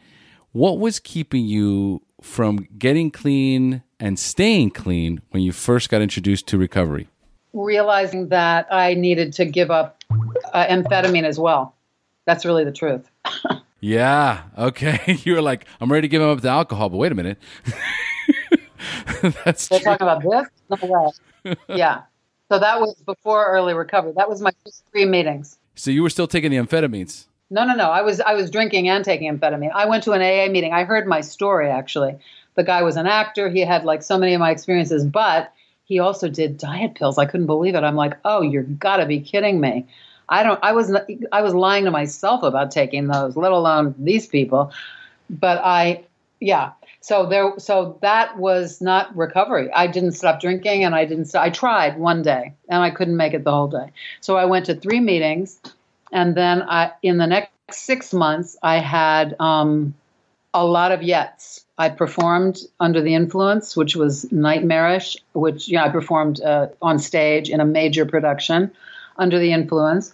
what was keeping you from getting clean and staying clean when you first got introduced to recovery? Realizing that I needed to give up uh, amphetamine as well. That's really the truth. yeah. Okay. You were like, I'm ready to give him up the alcohol, but wait a minute. That's They're true. talking about this? No way. yeah. So that was before early recovery. That was my first three meetings. So you were still taking the amphetamines? No, no, no. I was I was drinking and taking amphetamine. I went to an AA meeting. I heard my story actually. The guy was an actor. He had like so many of my experiences, but he also did diet pills. I couldn't believe it. I'm like, "Oh, you're got to be kidding me." I don't. I was I was lying to myself about taking those, let alone these people. But I, yeah. So there. So that was not recovery. I didn't stop drinking, and I didn't. I tried one day, and I couldn't make it the whole day. So I went to three meetings, and then I, in the next six months, I had um, a lot of yets. I performed under the influence, which was nightmarish. Which know, I performed uh, on stage in a major production under the influence.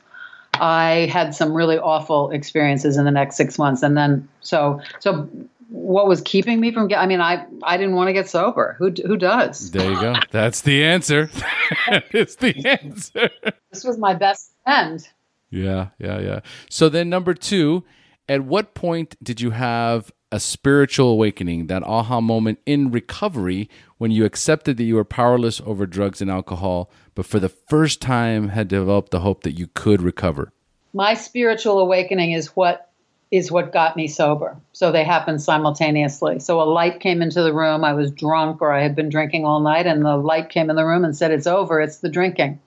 I had some really awful experiences in the next six months, and then so so. What was keeping me from? Get, I mean, I I didn't want to get sober. Who who does? There you go. That's the answer. it's the answer. This was my best friend. Yeah, yeah, yeah. So then, number two, at what point did you have a spiritual awakening, that aha moment in recovery when you accepted that you were powerless over drugs and alcohol, but for the first time had developed the hope that you could recover? My spiritual awakening is what is what got me sober. So they happened simultaneously. So a light came into the room. I was drunk or I had been drinking all night, and the light came in the room and said, It's over, it's the drinking.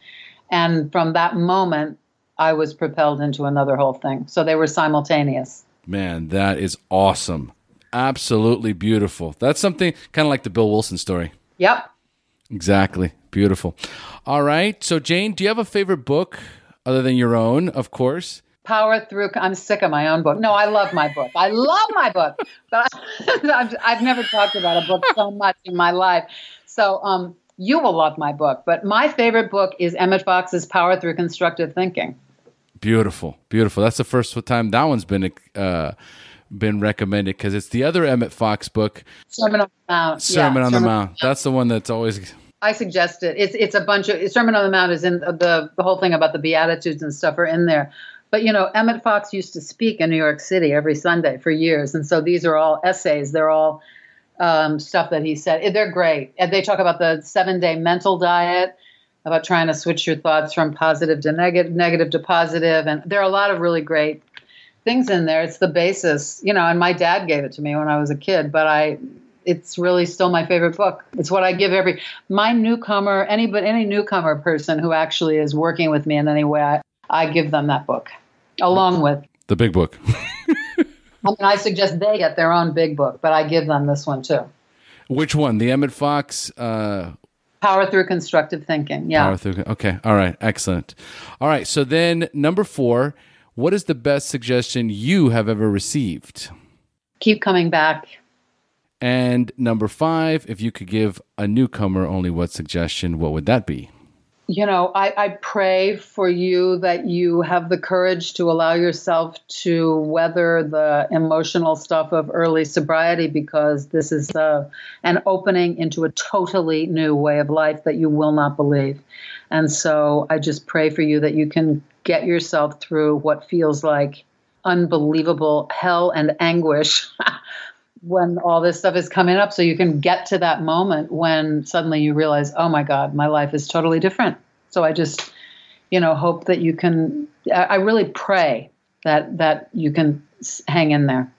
And from that moment, I was propelled into another whole thing. So they were simultaneous. Man, that is awesome. Absolutely beautiful. That's something kind of like the Bill Wilson story. Yep. Exactly. Beautiful. All right. So, Jane, do you have a favorite book other than your own, of course? Power Through. I'm sick of my own book. No, I love my book. I love my book, but I've, I've never talked about a book so much in my life. So, um, you will love my book. But my favorite book is Emmett Fox's Power Through Constructive Thinking. Beautiful, beautiful. That's the first time that one's been uh, been recommended because it's the other Emmett Fox book, Sermon on the Mount. Sermon yeah, on Sermon the Mount. That's the one that's always. I suggest it. It's it's a bunch of Sermon on the Mount is in the the whole thing about the Beatitudes and stuff are in there. But you know, Emmett Fox used to speak in New York City every Sunday for years, and so these are all essays. They're all um, stuff that he said. They're great. And they talk about the seven day mental diet, about trying to switch your thoughts from positive to negative, negative to positive, and there are a lot of really great things in there. It's the basis, you know. And my dad gave it to me when I was a kid, but I, it's really still my favorite book. It's what I give every my newcomer, any but any newcomer person who actually is working with me in any way. I, I give them that book, along with the big book. I mean, I suggest they get their own big book, but I give them this one too. Which one? The Emmett Fox. Uh, Power through constructive thinking. Yeah. Power through. Okay. All right. Excellent. All right. So then, number four. What is the best suggestion you have ever received? Keep coming back. And number five, if you could give a newcomer only what suggestion, what would that be? you know, I, I pray for you that you have the courage to allow yourself to weather the emotional stuff of early sobriety because this is uh, an opening into a totally new way of life that you will not believe. And so I just pray for you that you can get yourself through what feels like unbelievable hell and anguish. when all this stuff is coming up so you can get to that moment when suddenly you realize oh my god my life is totally different. So i just you know hope that you can i really pray that that you can hang in there.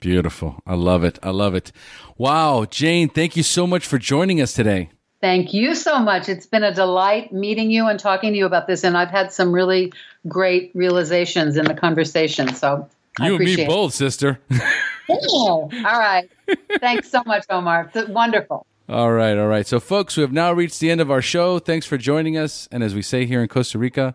Beautiful. I love it. I love it. Wow jane thank you so much for joining us today Thank you so much. It's been a delight meeting you and talking to you about this. And I've had some really great realizations in the conversation. So you and me both, sister. All right. Thanks so much, Omar. It's wonderful. All right, all right. So, folks, we have now reached the end of our show. Thanks for joining us. And as we say here in Costa Rica,